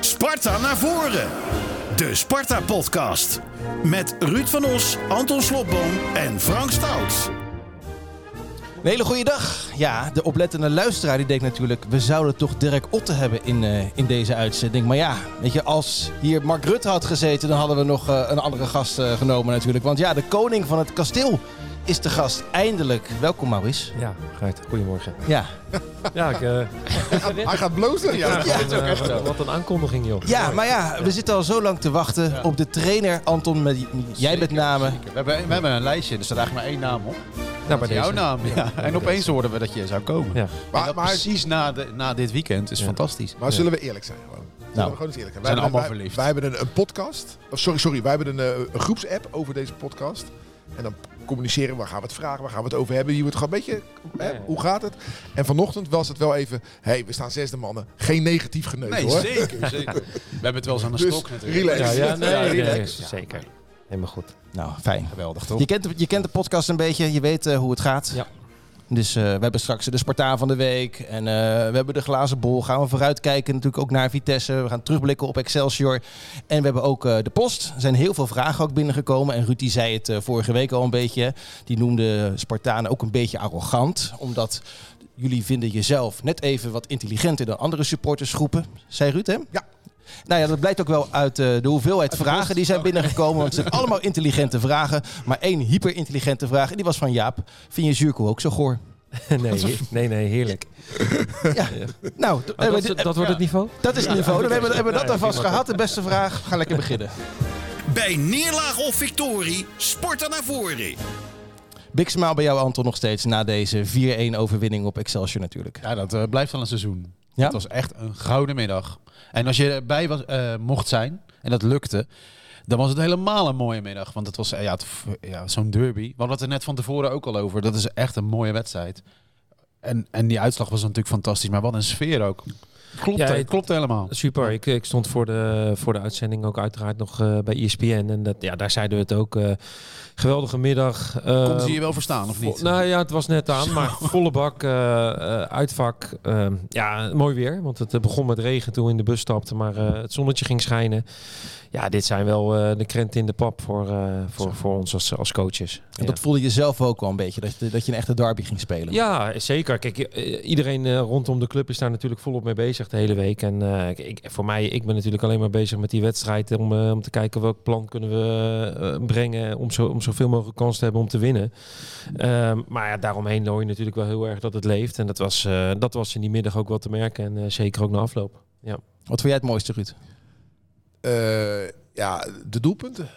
Sparta naar voren. De Sparta-podcast. Met Ruud van Os, Anton Slobboom en Frank Stout. Een hele goede dag. Ja, de oplettende luisteraar die denkt natuurlijk... we zouden toch Dirk Otte hebben in, eh, in deze uitzending. Maar ja, weet je, als hier Mark Rutte had gezeten... dan hadden we nog eh, een andere gast eh, genomen natuurlijk. Want ja, de koning van het kasteel is de gast. Eindelijk. Welkom Maurice. Ja, Gert, goedemorgen. Ja, Ja, ik, eh, Hij gaat blozen. Ja. wat, een, eh, wat een aankondiging, joh. ja maar ja, we zitten al zo lang te wachten op de trainer. Anton, met, jij met name. We hebben, we hebben een lijstje, er staat eigenlijk maar één naam op. Bij is jouw naam. Ja. En opeens hoorden we dat je zou komen. Ja. En Maar, dat maar, precies na, de, na dit weekend is Ja. fantastisch. maar zullen we eerlijk zijn gewoon? Zullen Nou, we gewoon eens eerlijk zijn? zijn Wij hebben- allemaal wij- verliefd. Wij hebben een, een podcast. Oh, sorry, sorry. Wij hebben een, eh, een groepsapp over deze podcast. En dan communiceren we, waar gaan we het vragen, waar gaan we het over hebben. Je wordt gewoon een beetje, hè, hoe gaat het? En vanochtend was het wel even, hé, hey, we staan zesde mannen. Geen negatief geneus Nee, hoor. zeker, zeker. We hebben het wel eens aan de Dus stok natuurlijk. relax. Ja, ja, nee, Ja, relax. zeker. Helemaal goed. Nou, fijn. Geweldig, toch? Je kent, de, je kent de podcast een beetje, je weet eh, hoe het gaat. Ja. Dus eh, we hebben straks de Spartaan van de week en eh, we hebben de glazen bol. Gaan we vooruitkijken natuurlijk ook naar Vitesse. We gaan terugblikken op Excelsior. En we hebben ook eh, de post. Er zijn heel veel vragen ook binnengekomen. En Ruud die zei het vorige week al een beetje. Die noemde Spartanen ook een beetje arrogant. Omdat jullie vinden jezelf net even wat intelligenter dan andere supportersgroepen. Zei Ruud hè? Ja. Nou ja, dat blijkt ook wel uit eh, de hoeveelheid vragen die zijn binnengekomen. Want het zijn allemaal intelligente vragen. Maar één hyperintelligente vraag. En die was van Jaap. Vind je zuurkool ook zo goor? nee, nee, nee, heerlijk. Ja. Nou, dat, we- dat wordt het niveau? dat is het niveau. Dan hebben we, hebben we dat alvast gehad. De beste vraag. Ga lekker beginnen. Bij neerlaag of victorie, Sparta naar voren. Big smile bij jou, Anton, nog steeds. Na deze 4-1 overwinning op Excelsior natuurlijk. Ja, dat eh, blijft wel een seizoen. Ja? Het was echt een gouden middag. En als je erbij was, eh, mocht zijn, en dat lukte, dan was het helemaal een mooie middag. Want het was eh, ja, het ja, zo'n derby. We hadden het er net van tevoren ook al over. Dat is echt een mooie wedstrijd. En, en die uitslag was natuurlijk fantastisch. Maar wat een sfeer ook. Klopt, Ja, hè? het- klopt helemaal. Super. Ik, ik stond voor de, voor de uitzending ook uiteraard nog eh, bij ESPN. En dat, ja, daar zeiden we het ook. eh, geweldige middag. Konden ze je wel verstaan of niet? Nou ja, het was net aan, maar volle bak, eh, eh, uitvak. ehm, ja, mooi weer, want het eh, begon met regen toen we in de bus stapten, maar het zonnetje ging schijnen. Ja, dit zijn wel de krenten in de pap voor, voor, voor ons als, als coaches. En dat voelde je zelf ook wel een beetje. Dat, je- dat je een echte derby ging spelen. Ja, zeker. Kijk, iedereen rondom de club is daar natuurlijk volop mee bezig de hele week. En ik, voor mij, ik ben natuurlijk alleen maar bezig met die wedstrijd om, om te kijken welk plan kunnen we brengen om, zo, om zoveel mogelijk kans te hebben om te winnen. Ehm, maar ja, daaromheen hoor je natuurlijk wel heel erg dat het leeft. En dat was, eh, dat was in die middag ook wel te merken. En eh, zeker ook na afloop. Ja. Wat vond jij het mooiste, Ruud? Eh, ja, de doelpunten.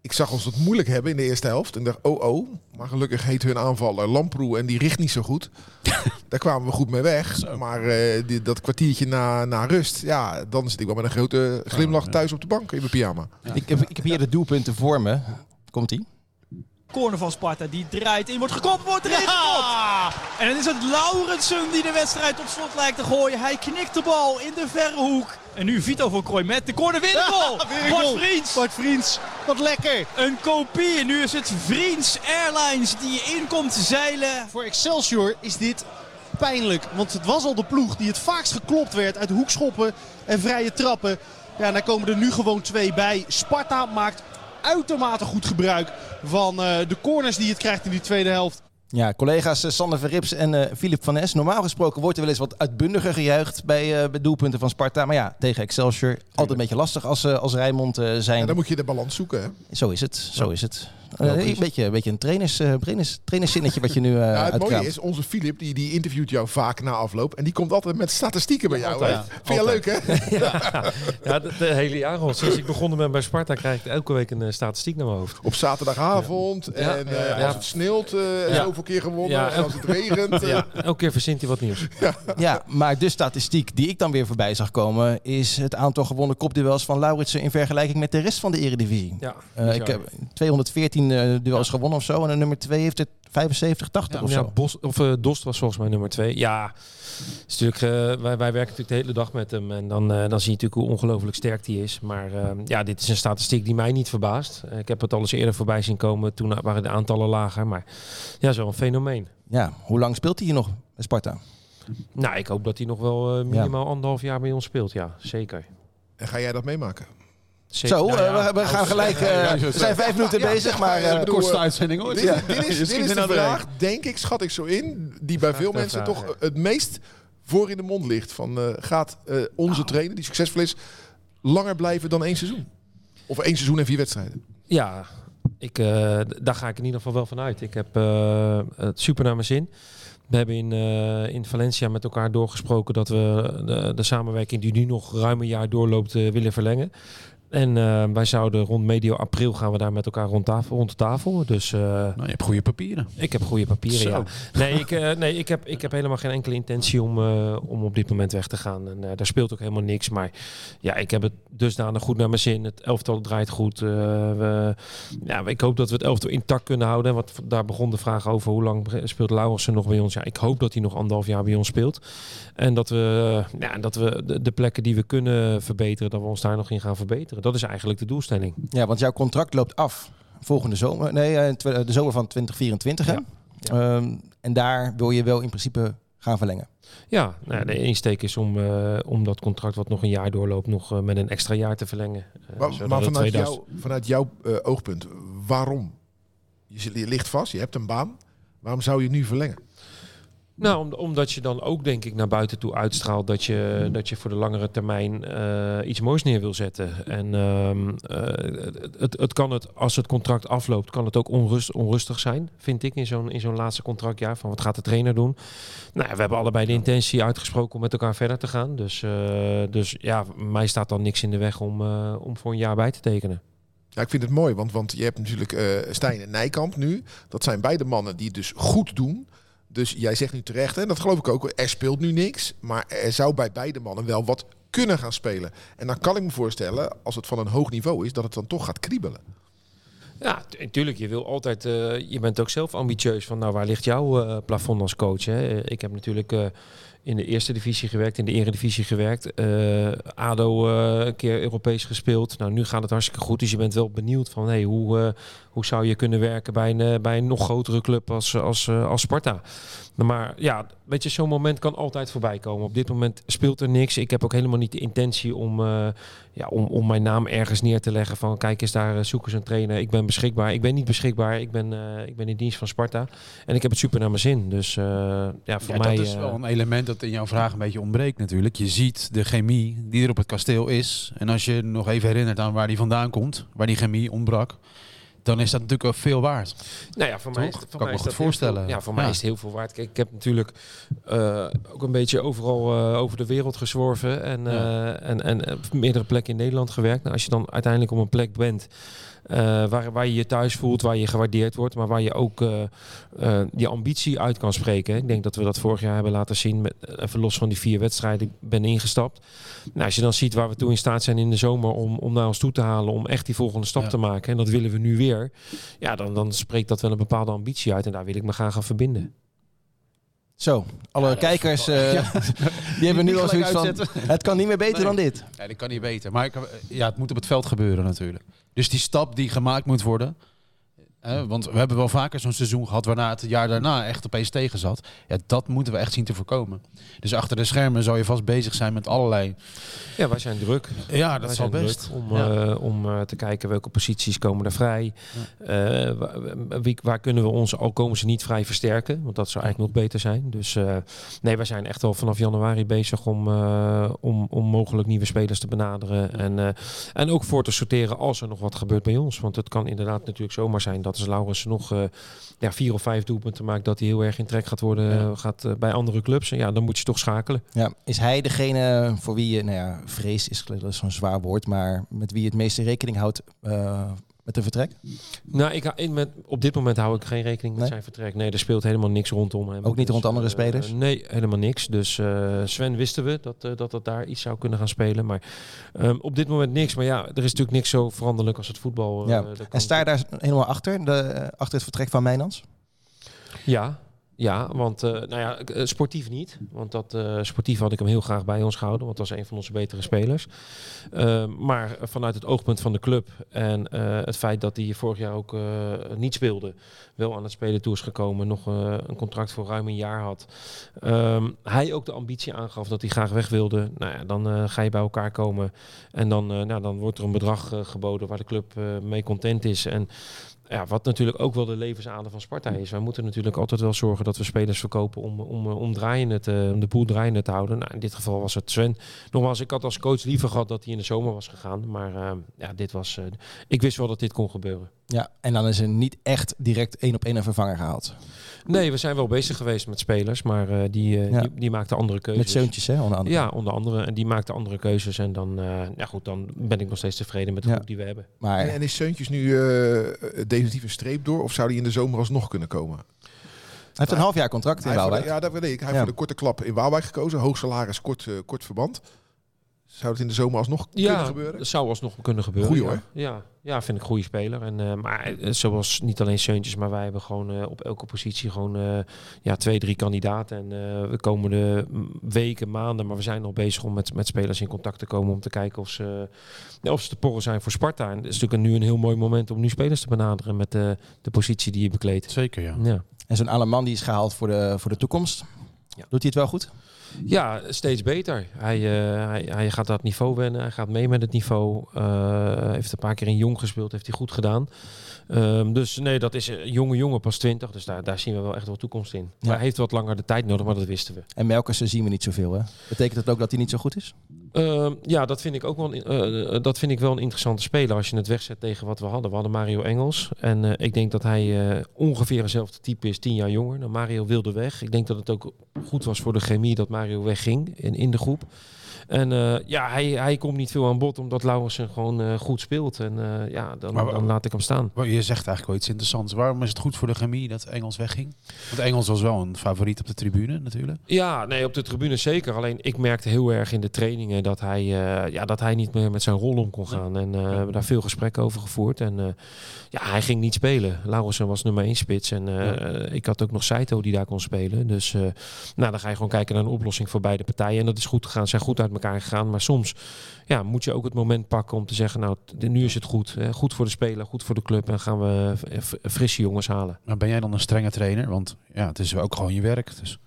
Ik zag ons het moeilijk hebben in de eerste helft. En ik dacht, oh oh. Maar gelukkig heet hun aanvaller Lamproe en die richt niet zo goed. Daar kwamen we goed mee weg. Maar eh, die, dat kwartiertje na, na rust, ja, dan zit ik wel met een grote glimlach thuis op de bank in mijn pyjama. Ik, heb, ik heb hier de doelpunten voor me. Komt-ie? Corner van Sparta, die draait in, wordt gekopt, wordt erin gekopt. En dan is het Laurensen die de wedstrijd op slot lijkt te gooien. Hij knikt de bal in de verre hoek. En nu Vito van Krooi met de corner wint de bal. Bart Vriends. Bart Vriends, wat lekker. Een kopie. Nu is het Vriends Airlines die in komt zeilen. Voor Excelsior is dit pijnlijk. Want het was al de ploeg die het vaakst geklopt werd uit hoekschoppen en vrije trappen. Ja, en daar komen er nu gewoon twee bij. Sparta maakt uitermate goed gebruik van eh, de corners die het krijgt in die tweede helft. Ja, collega's eh, Sander Verrips en eh Filip van Nes. Normaal gesproken wordt er wel eens wat uitbundiger gejuicht bij, eh, bij doelpunten van Sparta. Maar ja, tegen Excelsior altijd een beetje lastig als, eh, als Rijnmond eh, zijn. Dan moet je de balans zoeken. Hè? Zo is het, zo is het. Eh, een, beetje, een beetje een trainers, eh, trainers, trainerszinnetje wat je nu eh Ja, het mooie is, onze Filip die, die interviewt jou vaak na afloop. En die komt altijd met statistieken bij jou. Altijd. Vind je leuk hè? Ja, de, de hele jaar al. Sinds ik begonnen ben bij Sparta krijg ik elke week een statistiek naar mijn hoofd. Op zaterdagavond. Ja. En eh, Ja. als het sneeuwt, eh Ja. zoveel keer gewonnen. Ja. En als het regent. Ja, elke keer verzint hij wat nieuws. Ja, maar de statistiek die ik dan weer voorbij zag komen... is het aantal gewonnen kopduels van Lauritsen... in vergelijking met de rest van de eredivisie. Ja, Eh, ik heb 214 eh, duels gewonnen of zo. En de nummer 2 heeft er 75, 80 of ja, zo. Bos, of, eh, Dost was volgens mij nummer twee. Ja, is natuurlijk, eh, wij, wij werken natuurlijk de hele dag met hem. En dan, eh, dan zie je natuurlijk hoe ongelooflijk sterk hij is. Maar eh, ja, dit is een statistiek die mij niet verbaast. Ik heb het al eens eerder voorbij zien komen. Toen waren de aantallen lager. Maar ja, zo'n fenomeen. Ja, hoe lang speelt hij hier nog bij Sparta? Nou, ik hoop dat hij nog wel eh, minimaal anderhalf jaar bij ons speelt. Ja, zeker. En ga jij dat meemaken? Zeker. Zo, Nou eh, ja, we, we gaan gelijk... eh, ja, we zijn vijf minuten bezig, maar... eh, bedoel, Kortste uitzending ooit. Dit, dit is, dit is de vraag, denk ik, schat ik zo in, die bij veel mensen vraag, toch het meest voor in de mond ligt. Van, eh, gaat eh, onze trainer, die succesvol is, langer blijven dan één seizoen? Of één seizoen en vier wedstrijden? Ja, ik, eh, daar ga ik in ieder geval wel van uit. Ik heb eh, het super naar mijn zin. We hebben in, eh, in Valencia met elkaar doorgesproken dat we de, de samenwerking die nu nog ruim een jaar doorloopt willen verlengen. En eh, wij zouden rond medio april gaan we daar met elkaar rond, tafel, rond de tafel. Dus eh, Nou, je hebt goede papieren. ik heb goede papieren, Zo. ja. Nee, ik, eh, nee ik, heb, ik heb helemaal geen enkele intentie om, om op dit moment weg te gaan. En daar speelt ook helemaal niks. Maar ja, ik heb het dusdanig goed naar mijn zin. Het elftal draait goed. We, ja, ik hoop dat we het elftal intact kunnen houden. Want daar begon de vraag over hoe lang speelt Lauwersen nog bij ons. Ja, ik hoop dat hij nog anderhalf jaar bij ons speelt. En dat we, ja, dat we de, de plekken die we kunnen verbeteren, dat we ons daar nog in gaan verbeteren. Dat is eigenlijk de doelstelling. Ja, want jouw contract loopt af volgende zomer. Nee, eh, tw- de zomer van 2024. Hè? Ja. Ehm, en daar wil je wel in principe gaan verlengen. Ja, nou, ja, de insteek is om, eh, om dat contract wat nog een jaar doorloopt, nog eh, met een extra jaar te verlengen. Eh, Maar, vanuit, 2000 jou, vanuit jouw eh, oogpunt, waarom? Je, zit- je ligt vast, je hebt een baan. Waarom zou je nu verlengen? Nou, om- omdat je dan ook denk ik naar buiten toe uitstraalt dat je, dat je voor de langere termijn eh, iets moois neer wil zetten. En ehm, eh, het, het, kan het, als het contract afloopt, kan het ook onrust, onrustig zijn, vind ik, in zo'n, in zo'n laatste contractjaar. Van wat gaat de trainer doen? Nou, we hebben allebei de intentie uitgesproken om met elkaar verder te gaan. Dus, eh, dus ja, mij staat dan niks in de weg om, om voor een jaar bij te tekenen. Ja, ik vind het mooi, want, want je hebt natuurlijk Stijn en Nijkamp nu. Dat zijn beide mannen die het dus goed doen. Dus jij zegt nu terecht, en dat geloof ik ook, er speelt nu niks. Maar er zou bij beide mannen wel wat kunnen gaan spelen. En dan kan ik me voorstellen, als het van een hoog niveau is, dat het dan toch gaat kriebelen. Ja, natuurlijk. Je wil altijd. eh, je bent ook zelf ambitieus van. Nou, waar ligt jouw eh, plafond als coach? Hè? Ik heb natuurlijk eh, in de eerste divisie gewerkt, in de eredivisie gewerkt. Ado een keer Europees gespeeld. Nou, nu gaat het hartstikke goed. Dus je bent wel benieuwd van. Hey, hoe, hoe zou je kunnen werken bij een, eh, bij een nog grotere club als, als, eh, als Sparta? Maar ja, weet je, zo'n moment kan altijd voorbij komen. Op dit moment speelt er niks. Ik heb ook helemaal niet de intentie om, eh, ja, om, om mijn naam ergens neer te leggen. Van kijk eens daar, eh, zoeken ze een trainer. Ik ben beschikbaar. Ik ben niet beschikbaar. Ik ben, eh, ik ben in dienst van Sparta. En ik heb het super naar mijn zin. Dus eh, ja, voor Ja, mij... dat is eh, wel een element dat in jouw vraag een beetje ontbreekt natuurlijk. Je ziet de chemie die er op het kasteel is. En als je nog even herinnert aan waar die vandaan komt, waar die chemie ontbrak, dan is dat natuurlijk ook veel waard. Nou ja, voor mij is, voor Kan mij me dat voorstellen. veel- ja, voor Ja. mij is het heel veel waard. Kijk, ik heb natuurlijk eh, ook een beetje overal eh, over de wereld gezworven en, Ja. eh, en, en op meerdere plekken in Nederland gewerkt. Nou, als je dan uiteindelijk op een plek bent waar, waar je je thuis voelt, waar je gewaardeerd wordt, maar waar je ook eh, eh, je ambitie uit kan spreken. Ik denk dat we dat vorig jaar hebben laten zien, met, even los van die vier wedstrijden, ik ben ingestapt. Nou, als je dan ziet waar we toe in staat zijn in de zomer om, om naar ons toe te halen, om echt die volgende stap Ja. te maken, en dat willen we nu weer, ja, dan, dan spreekt dat wel een bepaalde ambitie uit en daar wil ik me graag gaan verbinden. Zo, alle kijkers eh, die hebben nu al zoiets van... Het kan niet meer beter Nee. dan dit. Ja, dat kan niet beter. Maar ik, ja, het moet op het veld gebeuren natuurlijk. Dus die stap die gemaakt moet worden. Hè, want we hebben wel vaker zo'n seizoen gehad waarna het jaar daarna echt opeens tegen zat. Ja, dat moeten we echt zien te voorkomen. Dus achter de schermen zou je vast bezig zijn met allerlei... Ja, wij zijn druk. Ja, wij zijn druk om, Ja. eh, om eh, te kijken welke posities komen er vrij. Eh, waar kunnen we ons, al komen ze niet vrij, versterken? Want dat zou eigenlijk nog beter zijn. Dus nee, wij zijn echt al vanaf januari bezig om, om, om mogelijk nieuwe spelers te benaderen. En, en ook voor te sorteren als er nog wat gebeurt bij ons. Want het kan inderdaad natuurlijk zomaar zijn dat als Laurens nog eh, ja, vier of vijf doelpunten maakt, dat hij heel erg in trek gaat worden Ja. eh, gaat, eh, bij andere clubs. En ja, dan moet je toch schakelen. Ja, is hij degene voor wie je, nou ja, vrees is dat is zo'n zwaar woord, maar met wie je het meeste rekening houdt met een vertrek? Nou, ik, in met, op dit moment hou ik geen rekening met Nee? zijn vertrek. Nee, er speelt helemaal niks rondom hem. Ook niet Dus, rond andere eh, spelers? nee, helemaal niks. Dus eh, Sven wisten we dat, eh, dat dat daar iets zou kunnen gaan spelen. Maar ehm, op dit moment niks. Maar ja, er is natuurlijk niks zo veranderlijk als het voetbal. Ja. En sta je daar helemaal achter, de, achter het vertrek van Mijnans? Ja, Ja, want eh, nou ja, eh, sportief niet. Want dat eh, sportief had ik hem heel graag bij ons gehouden. Want dat was een van onze betere spelers. Eh, maar vanuit het oogpunt van de club en het feit dat hij vorig jaar ook niet speelde, wel aan het spelen toe is gekomen, nog een contract voor ruim een jaar had. Ehm, hij ook de ambitie aangaf dat hij graag weg wilde. Nou ja, dan ga je bij elkaar komen en dan, nou, dan wordt er een bedrag geboden waar de club mee content is. En ja, wat natuurlijk ook wel de levensader van Sparta is. Wij moeten natuurlijk altijd wel zorgen dat we spelers verkopen om, om, om, draaiende te, om de boel draaiende te houden. Nou, in dit geval was het Sven. Nogmaals, ik had als coach liever gehad dat hij in de zomer was gegaan. Maar eh, ja, dit was, eh, ik wist wel dat dit kon gebeuren. Ja, en dan is er niet echt direct één op één een vervanger gehaald. Nee, we zijn wel bezig geweest met spelers, maar eh, die, eh, Ja. die, die maakten andere keuzes. Met zeuntjes, hè, onder andere. Ja, onder andere. En die maakten andere keuzes. En dan, eh, ja goed, dan ben ik nog steeds tevreden met de Ja. groep die we hebben. Maar En, en is Seuntjes nu eh, definitief een streep door? Of zou die in de zomer alsnog kunnen komen? hij heeft een half jaar contract in Waalwijk. de- ja, dat weet ik. Hij heeft Ja. voor de korte klap in Waalwijk gekozen. Hoog salaris, kort, eh, kort verband. Zou het in de zomer alsnog kunnen Ja, gebeuren? dat zou alsnog kunnen gebeuren. Goeie, ja. hoor. Ja, ja, vind ik een goede speler. En, eh, maar eh, zoals niet alleen Seuntjes, maar wij hebben gewoon eh, op elke positie gewoon eh, ja, twee, drie kandidaten. En eh, we komen de mm, weken, maanden, maar we zijn nog bezig om met, met spelers in contact te komen om te kijken of ze, ja, of ze te porren zijn voor Sparta. En het is natuurlijk nu een heel mooi moment om nu spelers te benaderen met de, de positie die je bekleedt. Zeker, ja. Ja. En zo'n Aleman die is gehaald voor de, voor de toekomst. Ja. Doet hij het wel goed? Ja, steeds beter. Hij, eh, hij, hij gaat dat niveau wennen. Hij gaat mee met het niveau. Eh, heeft een paar keer in jong gespeeld. Heeft hij goed gedaan. Ehm, dus nee, dat is een jonge jongen, pas 20. Dus daar, daar zien we wel echt wel toekomst in. Maar hij heeft wat langer de tijd nodig, maar dat wisten we. En Melkersen zien we niet zoveel, hè? Betekent dat ook dat hij niet zo goed is? Ehm, ja, dat vind ik ook wel een, eh, eh, dat vind ik wel een interessante speler als je het wegzet tegen wat we hadden. We hadden Mario Engels. En eh, ik denk dat hij eh, ongeveer hetzelfde type is, tien jaar jonger. Nou, Mario wilde weg. Ik denk dat het ook goed was voor de chemie dat Mario wegging in, in de groep. En eh, ja, hij, hij komt niet veel aan bod omdat Laurensen gewoon eh, goed speelt. En eh, ja, dan, Maar- dan laat ik hem staan. Maar je zegt eigenlijk wel iets interessants. Waarom is het goed voor de chemie dat Engels wegging? Want Engels was wel een favoriet op de tribune natuurlijk. Ja, nee, op de tribune zeker. Alleen ik merkte heel erg in de trainingen dat hij, ja, dat hij niet meer met zijn rol om kon gaan. En we hebben daar veel gesprekken over gevoerd. En ja, hij ging niet spelen. Laurensen was nummer 1 spits. En ik had ook nog Saito die daar kon spelen. Dus nou, dan ga je gewoon kijken naar een oplossing voor beide partijen. En dat is goed gegaan. Ze zijn goed uit elkaar gegaan. Maar soms ja, moet je ook het moment pakken om te zeggen... nou, nu is het goed. Goed voor de speler, goed voor de club. En gaan we frisse jongens halen. Maar ben jij dan een strenge trainer? Want ja, het is ook gewoon je werk. Dus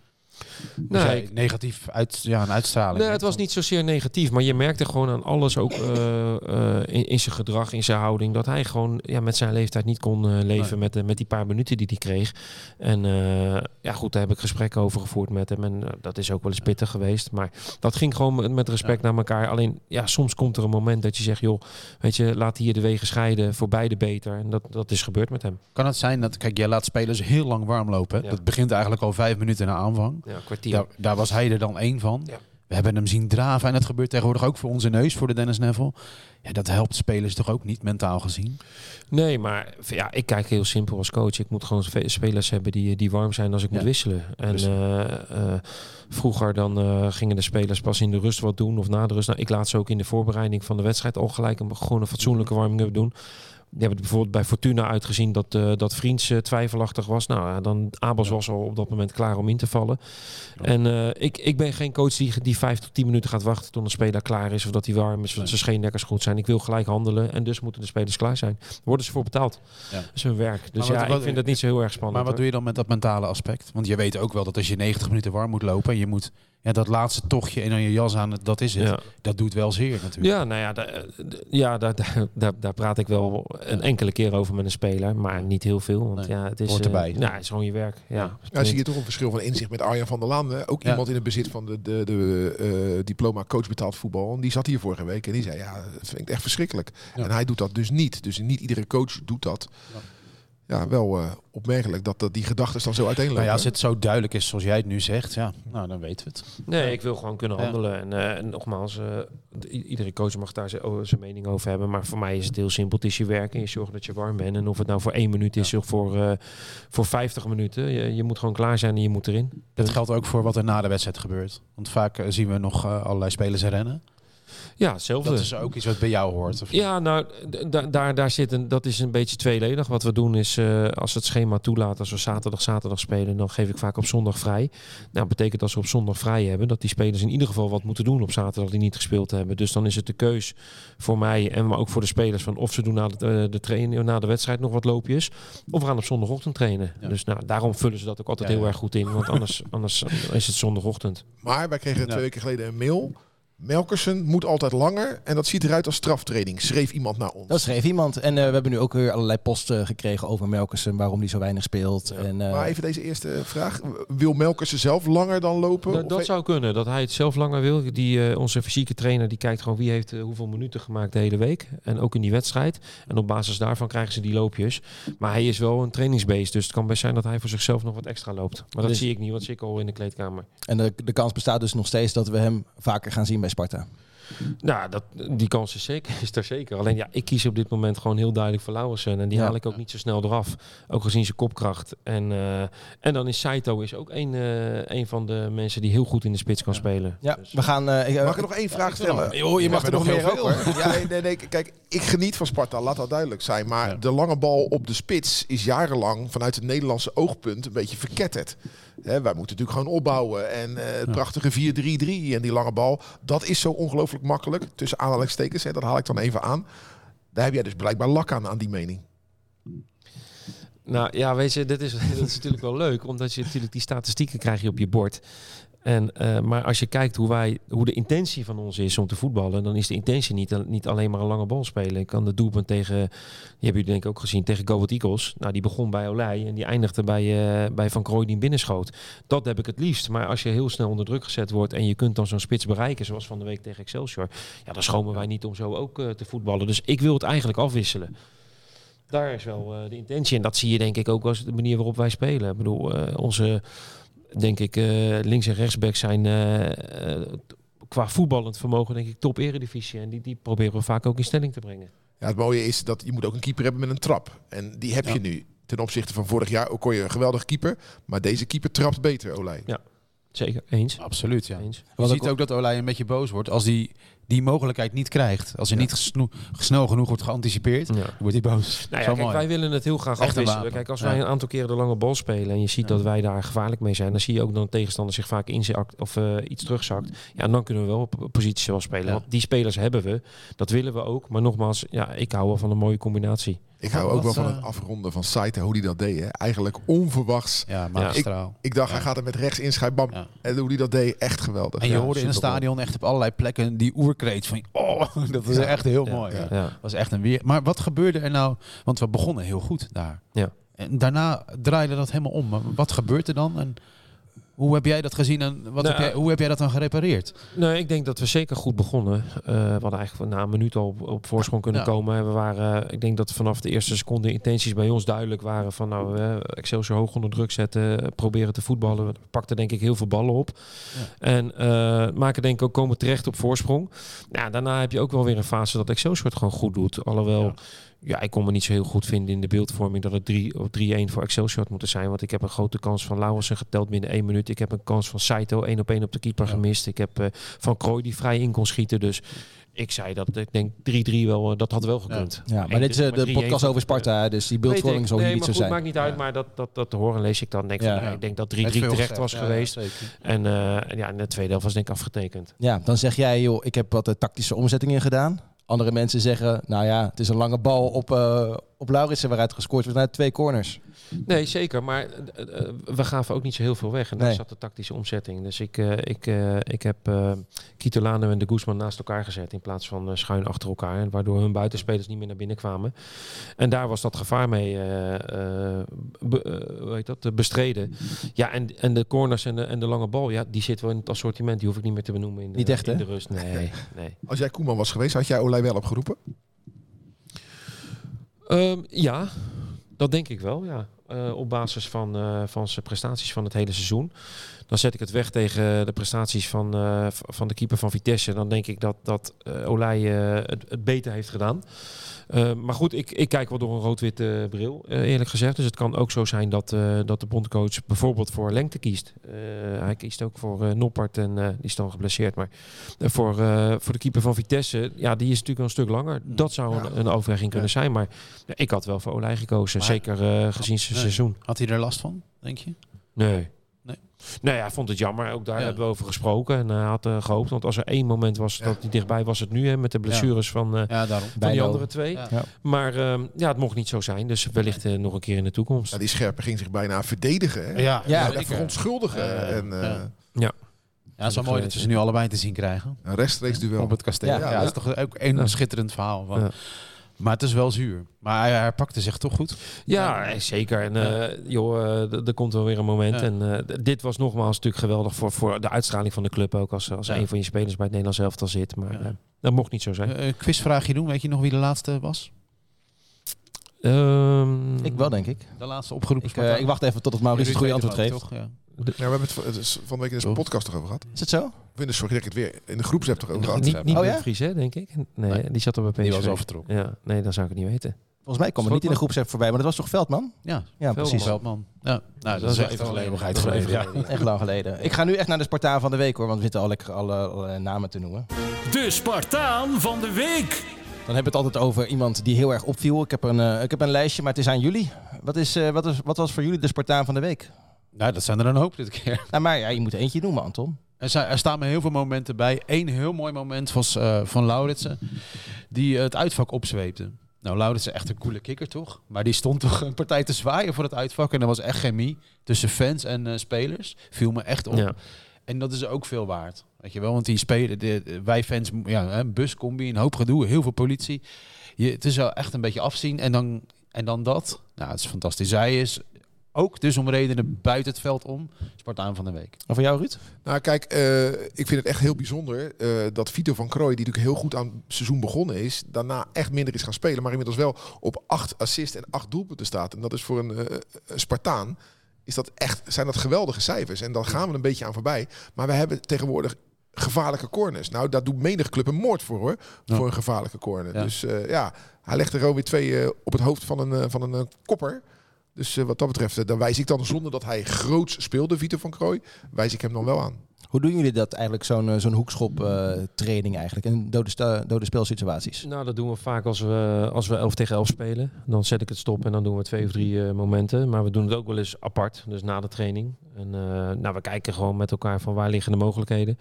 Nou, ik- negatief uit, ja, een uitstraling. Nee, het was niet zozeer negatief, maar je merkte gewoon aan alles ook eh, eh, in, in zijn gedrag, in zijn houding, dat hij gewoon ja, met zijn leeftijd niet kon eh, leven Nee. met, met die paar minuten die hij kreeg. En ja, goed, daar heb ik gesprekken over gevoerd met hem en dat is ook wel eens pittig geweest. Maar dat ging gewoon met, respect naar elkaar. Alleen, ja, soms komt er een moment dat je zegt, joh, weet je, laat hier de wegen scheiden, voor beide beter. En dat, dat is gebeurd met hem. Kan het zijn dat, kijk, jij laat spelers heel lang warm lopen. Ja. Dat begint eigenlijk al vijf minuten na aanvang. Ja, kwartier. Daar, daar was hij er dan één van. Ja. We hebben hem zien draven en het gebeurt tegenwoordig ook voor onze neus, voor de Dennis Neville. Ja, dat helpt spelers toch ook niet, mentaal gezien? Nee, maar ja, ik kijk heel simpel als coach. Ik moet gewoon spe- spelers hebben die, die warm zijn als ik Ja. moet wisselen. En eh, eh, vroeger dan eh, gingen de spelers pas in de rust wat doen of na de rust. Nou, ik laat ze ook in de voorbereiding van de wedstrijd al gelijk een, gewoon een fatsoenlijke warming-up doen. Die hebben het bijvoorbeeld bij Fortuna uitgezien dat, eh dat Vriends eh, twijfelachtig was. Nou, dan Abels Ja. was al op dat moment klaar om in te vallen. En eh, ik, ik ben geen coach die, die vijf tot tien minuten gaat wachten tot een speler klaar is. Of dat hij warm is, of dat zijn scheendekkers goed zijn. Ik wil gelijk handelen en dus moeten de spelers klaar zijn. Daar worden ze voor betaald. Ja. Dat is hun werk. Dus wat- ja, wat- ik vind het niet zo heel erg spannend. Maar wat hoor. doe je dan met dat mentale aspect? Want je weet ook wel dat als je 90 minuten warm moet lopen en je moet ja, dat laatste tochtje en dan je jas aan, dat is het. Ja. Dat doet wel zeer natuurlijk. Ja, nou ja, daar, ja daar, daar, daar, praat ik wel een enkele keer over met een speler, maar niet heel veel. Want Nee, ja, het is, hoort eh, erbij. ja, het is gewoon je werk. Ja. Nou, zie je toch een verschil van inzicht met Arjan van der Laan. hè? Ook Ja. iemand in het bezit van de, de, de eh, diploma coach betaald voetbal. En die zat hier vorige week en die zei, ja, dat vind ik echt verschrikkelijk. Ja. En hij doet dat dus niet. Dus niet iedere coach doet dat. Ja. Ja, wel eh, opmerkelijk dat, dat die gedachten dan zo uiteenlopen. Nou ja, als het zo duidelijk is zoals jij het nu zegt, ja, nou dan weten we het. Nee, ik wil gewoon kunnen Ja. handelen. En, eh, en nogmaals, eh, iedere coach mag daar zijn, oh, zijn mening over hebben. Maar voor mij is het heel simpel. Het is je werk en je zorgt dat je warm bent. En of het nou voor één minuut is of voor, eh, voor 50 minuten. Je, je moet gewoon klaar zijn en je moet erin. Dat geldt ook voor wat er na de wedstrijd gebeurt. Want vaak zien we nog allerlei spelers rennen. Ja, hetzelfde. Dat is ook iets wat bij jou hoort. Of Ja, nou, daar, daar zit een, dat is een beetje tweeledig. Wat we doen is, eh, als het schema toelaat, als we zaterdag, zaterdag spelen, dan geef ik vaak op zondag vrij. Nou, betekent als we op zondag vrij hebben, dat die spelers in ieder geval wat moeten doen op zaterdag die niet gespeeld hebben. Dus dan is het de keus voor mij en maar ook voor de spelers van of ze doen na de, eh, de, trainen, na de wedstrijd nog wat loopjes, of we gaan op zondagochtend trainen. Ja. Dus nou, daarom vullen ze dat ook altijd Ja, heel erg goed in, want anders, anders is het zondagochtend. Maar wij kregen Ja. twee weken geleden een mail. Melkersen moet altijd langer en dat ziet eruit als straftraining, schreef iemand naar ons. Dat schreef iemand. En eh, we hebben nu ook weer allerlei posten gekregen over Melkersen, waarom die zo weinig speelt. Ja. En, eh, Maar even deze eerste vraag. Wil Melkersen zelf langer dan lopen? Dat, Of dat zou kunnen, dat hij het zelf langer wil. Die, eh, onze fysieke trainer die kijkt gewoon wie heeft hoeveel minuten gemaakt de hele week. En ook in die wedstrijd. En op basis daarvan krijgen ze die loopjes. Maar hij is wel een trainingsbeest. Dus het kan best zijn dat hij voor zichzelf nog wat extra loopt. Maar dat Dus- zie ik niet, want zie ik al in de kleedkamer. en de, de kans bestaat dus nog steeds dat we hem vaker gaan zien bij Sparta. Nou, dat, die kans is, zeker, is er zeker. Alleen ja, ik kies op dit moment gewoon heel duidelijk voor Lauwersen. En die Ja. haal ik ook niet zo snel eraf. Ook gezien zijn kopkracht. En, eh, en dan is Saito is ook een, eh, een van de mensen die heel goed in de spits kan spelen. Ja, Dus- we gaan... eh, ik, Mag ik nog één vraag stellen? Joh, je mag er nog meer heel ook, veel. Ja, nee, nee, nee, kijk, ik geniet van Sparta, laat dat duidelijk zijn. Maar Ja. de lange bal op de spits is jarenlang vanuit het Nederlandse oogpunt een beetje verketterd. Hè, wij moeten natuurlijk gewoon opbouwen. En eh, het Ja. prachtige 4-3-3 en die lange bal, dat is zo ongelooflijk makkelijk. Tussen aanhalingstekens, hè, dat haal ik dan even aan. Daar heb jij dus blijkbaar lak aan, aan die mening. Nou ja, weet je, dit is, dat is natuurlijk wel leuk, omdat je natuurlijk die statistieken krijg je op je bord. En, eh, maar als je kijkt hoe, wij, hoe de intentie van ons is om te voetballen, dan is de intentie niet, niet alleen maar een lange bal spelen. Ik kan de doelpunt tegen, die hebben jullie denk ik ook gezien, tegen Go Ahead Eagles. Nou, die begon bij Olij en die eindigde bij, eh, bij Van Krooi die binnenschoot. Dat heb ik het liefst. Maar als je heel snel onder druk gezet wordt en je kunt dan zo'n spits bereiken, zoals van de week tegen Excelsior, ja, dan schomen wij niet om zo ook eh, te voetballen. Dus ik wil het eigenlijk afwisselen. Daar is wel de intentie. En dat zie je denk ik ook als de manier waarop wij spelen. Ik bedoel, onze, denk ik, eh, links- en rechtsback zijn eh, eh, qua voetballend vermogen denk ik top eredivisie. En die, die proberen we vaak ook in stelling te brengen. Ja, het mooie is dat je moet ook een keeper hebben met een trap. En die heb Ja. je nu. Ten opzichte van vorig jaar ook kon je een geweldige keeper. Maar deze keeper trapt beter, Olij. Zeker, eens. Absoluut, ja. eens. Je ziet ook- ook dat Olij een beetje boos wordt als hij die mogelijkheid niet krijgt. Als er Ja. niet snel genoeg wordt geanticipeerd, Ja. wordt hij boos. Nou ja, kijk, wij willen het heel graag Echt afwisselen. Kijk, als Ja. wij een aantal keren de lange bal spelen en je ziet Ja. dat wij daar gevaarlijk mee zijn, dan zie je ook dat een tegenstander zich vaak inzakt of eh, iets terugzakt. Ja, en dan kunnen we wel op positie wel spelen. Ja. Want die spelers hebben we, dat willen we ook. Maar nogmaals, ja, ik hou wel van een mooie combinatie. Ik hou ook wel van eh, het afronden van Saito, hoe hij dat deed. Hè. Eigenlijk onverwachts. Ja, magistraal. Ik dacht, Ja. hij gaat er met rechts inschrijven. Bam. Ja. En hoe hij dat deed, echt geweldig. En je Ja, hoorde in het stadion echt op allerlei plekken die oerkreet van... Oh, dat was Ja. echt heel Ja. mooi. Ja. Was echt een weer. Maar wat gebeurde er nou? Want we begonnen heel goed daar. Ja. En daarna draaide dat helemaal om. Maar wat gebeurt er dan? En hoe heb jij dat gezien en wat Nou, heb jij, hoe heb jij dat dan gerepareerd? Nee, ik denk dat we zeker goed begonnen. Eh, we hadden eigenlijk na een minuut al op, op voorsprong kunnen Ja. komen. En We waren, eh, ik denk dat vanaf de eerste seconde de intenties bij ons duidelijk waren van nou, eh, Excelsior hoog onder druk zetten, proberen te voetballen. We pakten denk ik heel veel ballen op. En eh, maken denk ik ook komen terecht op voorsprong. Nou, daarna heb je ook wel weer een fase dat Excelsior het gewoon goed doet. Alhoewel, Ja. Ja. ik kon me niet zo heel goed vinden in de beeldvorming dat het 3 of 3-1 voor Excelsior had moeten zijn. Want ik heb een grote kans van Lauwersen geteld binnen één minuut. Ik heb een kans van Saito één op één op de keeper Ja. gemist. Ik heb eh, van Krooi die vrij in kon schieten. Dus ik zei dat ik denk 3-3 wel, eh, dat had wel gekund. Ja, maar dit is eh, de 3-1 podcast over Sparta, dus die beeldvorming zal nee, niet zo zijn. maakt niet uit, Ja. maar dat, dat, dat te horen lees ik dan. Denk Ja. van, ja, ik denk dat 3-3 Met veel terecht was geweest. En ja, in de tweede helft was denk ik afgetekend. Ja, dan zeg jij, joh, ik heb wat eh, tactische omzettingen gedaan. Andere mensen zeggen, nou ja, het is een lange bal op, eh op Lauritsen waaruit gescoord wordt naar twee corners. Nee, zeker. Maar eh, eh, we gaven ook niet zo heel veel weg. En daar Nee. zat de tactische omzetting. Dus ik, eh, ik, eh, ik heb eh Kitolano en de Guzman naast elkaar gezet. In plaats van eh, schuin achter elkaar. En waardoor hun buitenspelers niet meer naar binnen kwamen. En daar was dat gevaar mee eh, eh, be- hoe heet dat, bestreden. Ja, en, en de corners en de, en de lange bal. Ja, die zitten wel in het assortiment. Die hoef ik niet meer te benoemen in de, Niet echt, in hè? de rust. Nee, nee. Als jij Koeman was geweest, had jij Olij wel opgeroepen? Ehm, ja, dat denk ik wel, ja. eh, op basis van, eh, van zijn prestaties van het hele seizoen. Dan zet ik het weg tegen de prestaties van, eh, van de keeper van Vitesse. Dan denk ik dat, dat eh, Olij eh, het, het beter heeft gedaan. Maar goed, ik, ik kijk wel door een rood-witte bril, eerlijk gezegd. Dus het kan ook zo zijn dat, dat de bondcoach bijvoorbeeld voor lengte kiest. Hij kiest ook voor Noppert en die is dan geblesseerd. Maar voor, voor de keeper van Vitesse, ja, die is natuurlijk een stuk langer. Dat zou een, een overweging kunnen zijn. Maar ja, ik had wel voor Olij gekozen, Maar- zeker gezien zijn Nee. seizoen. Had hij er last van, denk je? Nee. Nee, hij vond het jammer. Ook daar Ja. hebben we over gesproken. En hij had eh, gehoopt. Want als er één moment was Ja. dat hij dichtbij was, het nu. Hè, met de blessures van, eh, Ja, daarom. van die Bijlo. andere twee. Ja. Ja. Maar ehm, ja, het mocht niet zo zijn. Dus wellicht eh, nog een keer in de toekomst. Ja, die scherpe ging zich bijna verdedigen. Hè? Ja, Ja, Ja, zeker. verontschuldigen. Ja, ja, en eh, Ja, ja. Ja. het is wel mooi dat we ze nu allebei te zien krijgen. een rechtstreeks duel. Op het kasteel. Ja. Ja, Ja. dat is toch ook een Ja. schitterend verhaal. Van. Maar het is wel zuur. Maar hij herpakte zich toch goed. Ja, zeker. En eh, joh, d- er komt wel weer een moment. Ja. En eh, dit was nogmaals natuurlijk geweldig voor, voor de uitstraling van de club ook. Als, als Ja. een van je spelers bij het Nederlands elftal zit. Maar Ja. eh, dat mocht niet zo zijn. Eh, Een quizvraagje doen. Weet je nog wie de laatste was? Ehm, Ik wel, denk ik. De laatste opgeroepen Ik, eh, ik wacht even totdat Maurice het goede antwoord geeft. Toch? Ja. Ja, we hebben het van- het is van de week in de Toch? podcast toch over gehad. Is het zo? Dat ik het weer in de groepsapp toch over gehad. Niet, niet Oh, ja? Fries, hè, denk ik. Nee, Nee. die zat er bij PSV. Die was al vertrokken. Ja, nee, dan zou ik het niet weten. Volgens mij kwam het niet in de groepsapp voorbij, maar dat was toch Veldman? Ja, Ja, Veldman. precies. Veldman. Ja, nou, dat, is echt al een geleden. Ja. Echt lang geleden. Ik ga nu echt naar de Spartaan van de week hoor, want we zitten al lekker alle, alle namen te noemen. De Spartaan van de week. Dan hebben we het altijd over iemand die heel erg opviel. Ik heb een, eh, ik heb een lijstje, maar het is aan jullie. Wat, is, eh, wat, is, wat was voor jullie de Spartaan van de week? Nou, dat zijn er een hoop dit keer. Nou, maar ja, je moet er eentje noemen, Anton. Er, zijn, er staan me heel veel momenten bij. Eén heel mooi moment was eh, van Lauritsen, die eh, het uitvak opzweepte. Nou, Lauritsen echt een coole kikker, toch? Maar die stond toch een partij te zwaaien voor het uitvak. En er was echt chemie tussen fans en eh, spelers. Viel me echt op. Ja. En dat is ook veel waard. Weet je wel, want die spelen, de, wij fans, ja, een buscombi, een hoop gedoe, heel veel politie. Je, het is wel echt een beetje afzien en dan, en dan dat. Nou, het is fantastisch. Zij is ook dus om redenen buiten het veld om Spartaan van de week. En voor jou, Ruud? Nou kijk, eh, ik vind het echt heel bijzonder eh, dat Vito van Krooi, die natuurlijk heel goed aan het seizoen begonnen is, daarna echt minder is gaan spelen, maar inmiddels wel op acht assists en acht doelpunten staat. En dat is voor een, eh, een Spartaan, is dat echt, zijn dat geweldige cijfers. En dan gaan we een beetje aan voorbij. Maar we hebben tegenwoordig gevaarlijke corners. Nou, daar doet menig club een moord voor hoor, Ja. voor een gevaarlijke corner. Ja. Dus eh, ja, hij legt er gewoon weer twee eh, op het hoofd van een, van een kopper. Dus eh, wat dat betreft, eh, dan wijs ik dan zonder dat hij groots speelde, Vito van Krooi, wijs ik hem dan wel aan. Hoe doen jullie dat eigenlijk, zo'n eh, zo'n hoekschop eh, training eigenlijk? En dode, dode spelsituaties? Nou, dat doen we vaak als we, als we 11 tegen 11 spelen. Dan zet ik het stop en dan doen we twee of drie eh, momenten. Maar we doen het ook wel eens apart, dus na de training. En nou, we kijken gewoon met elkaar van waar liggen de mogelijkheden.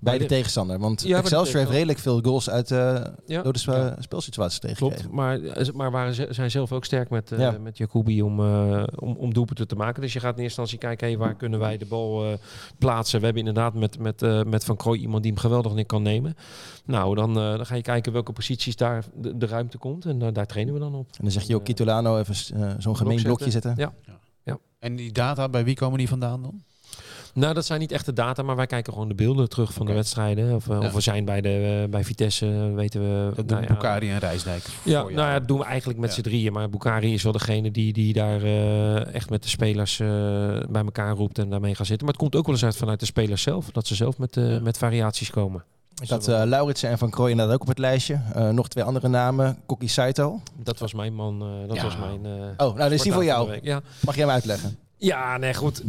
Bij de de- tegenstander. Want Ja, Excelsior heeft redelijk veel goals uit Ja. dode spe- Ja. spelsituaties Klopt, maar, maar waren, ze- zijn zelf ook sterk met, Ja. met Jacobi om, om, om doelpunten te maken. Dus je gaat in eerste instantie kijken, hey, waar kunnen wij de bal plaatsen. We hebben inderdaad met, met, eh, met Van Krooi iemand die hem geweldig in kan nemen. Nou, dan, eh, dan ga je kijken welke posities daar de, de ruimte komt. En eh, daar trainen we dan op. En dan zeg je ook Kitolano even zo'n gemeen Blok blokje zetten. zetten. Ja. En die data, bij wie komen die vandaan dan? Nou, dat zijn niet echte data, maar wij kijken gewoon de beelden terug van de wedstrijden. Of, eh, Ja. of we zijn bij, de, eh, bij Vitesse, weten we... Dat doen nou ja, Bukari en Rijsdijk. Ja, nou ja, dat doen we eigenlijk met Ja. z'n drieën. Maar Bukari is wel degene die, die daar eh, echt met de spelers eh, bij elkaar roept en daarmee gaat zitten. Maar het komt ook wel eens uit vanuit de spelers zelf. Dat ze zelf met, eh, Ja. met variaties komen. Ik had eh Lauritsen en Van Krooi inderdaad ook op het lijstje. Eh, nog twee andere namen. Kokkie Saito. Dat was mijn man. eh, dat Ja. was mijn... eh, Oh, nou, dat is die voor jou. Ja. Mag jij hem uitleggen? Ja, nee, goed.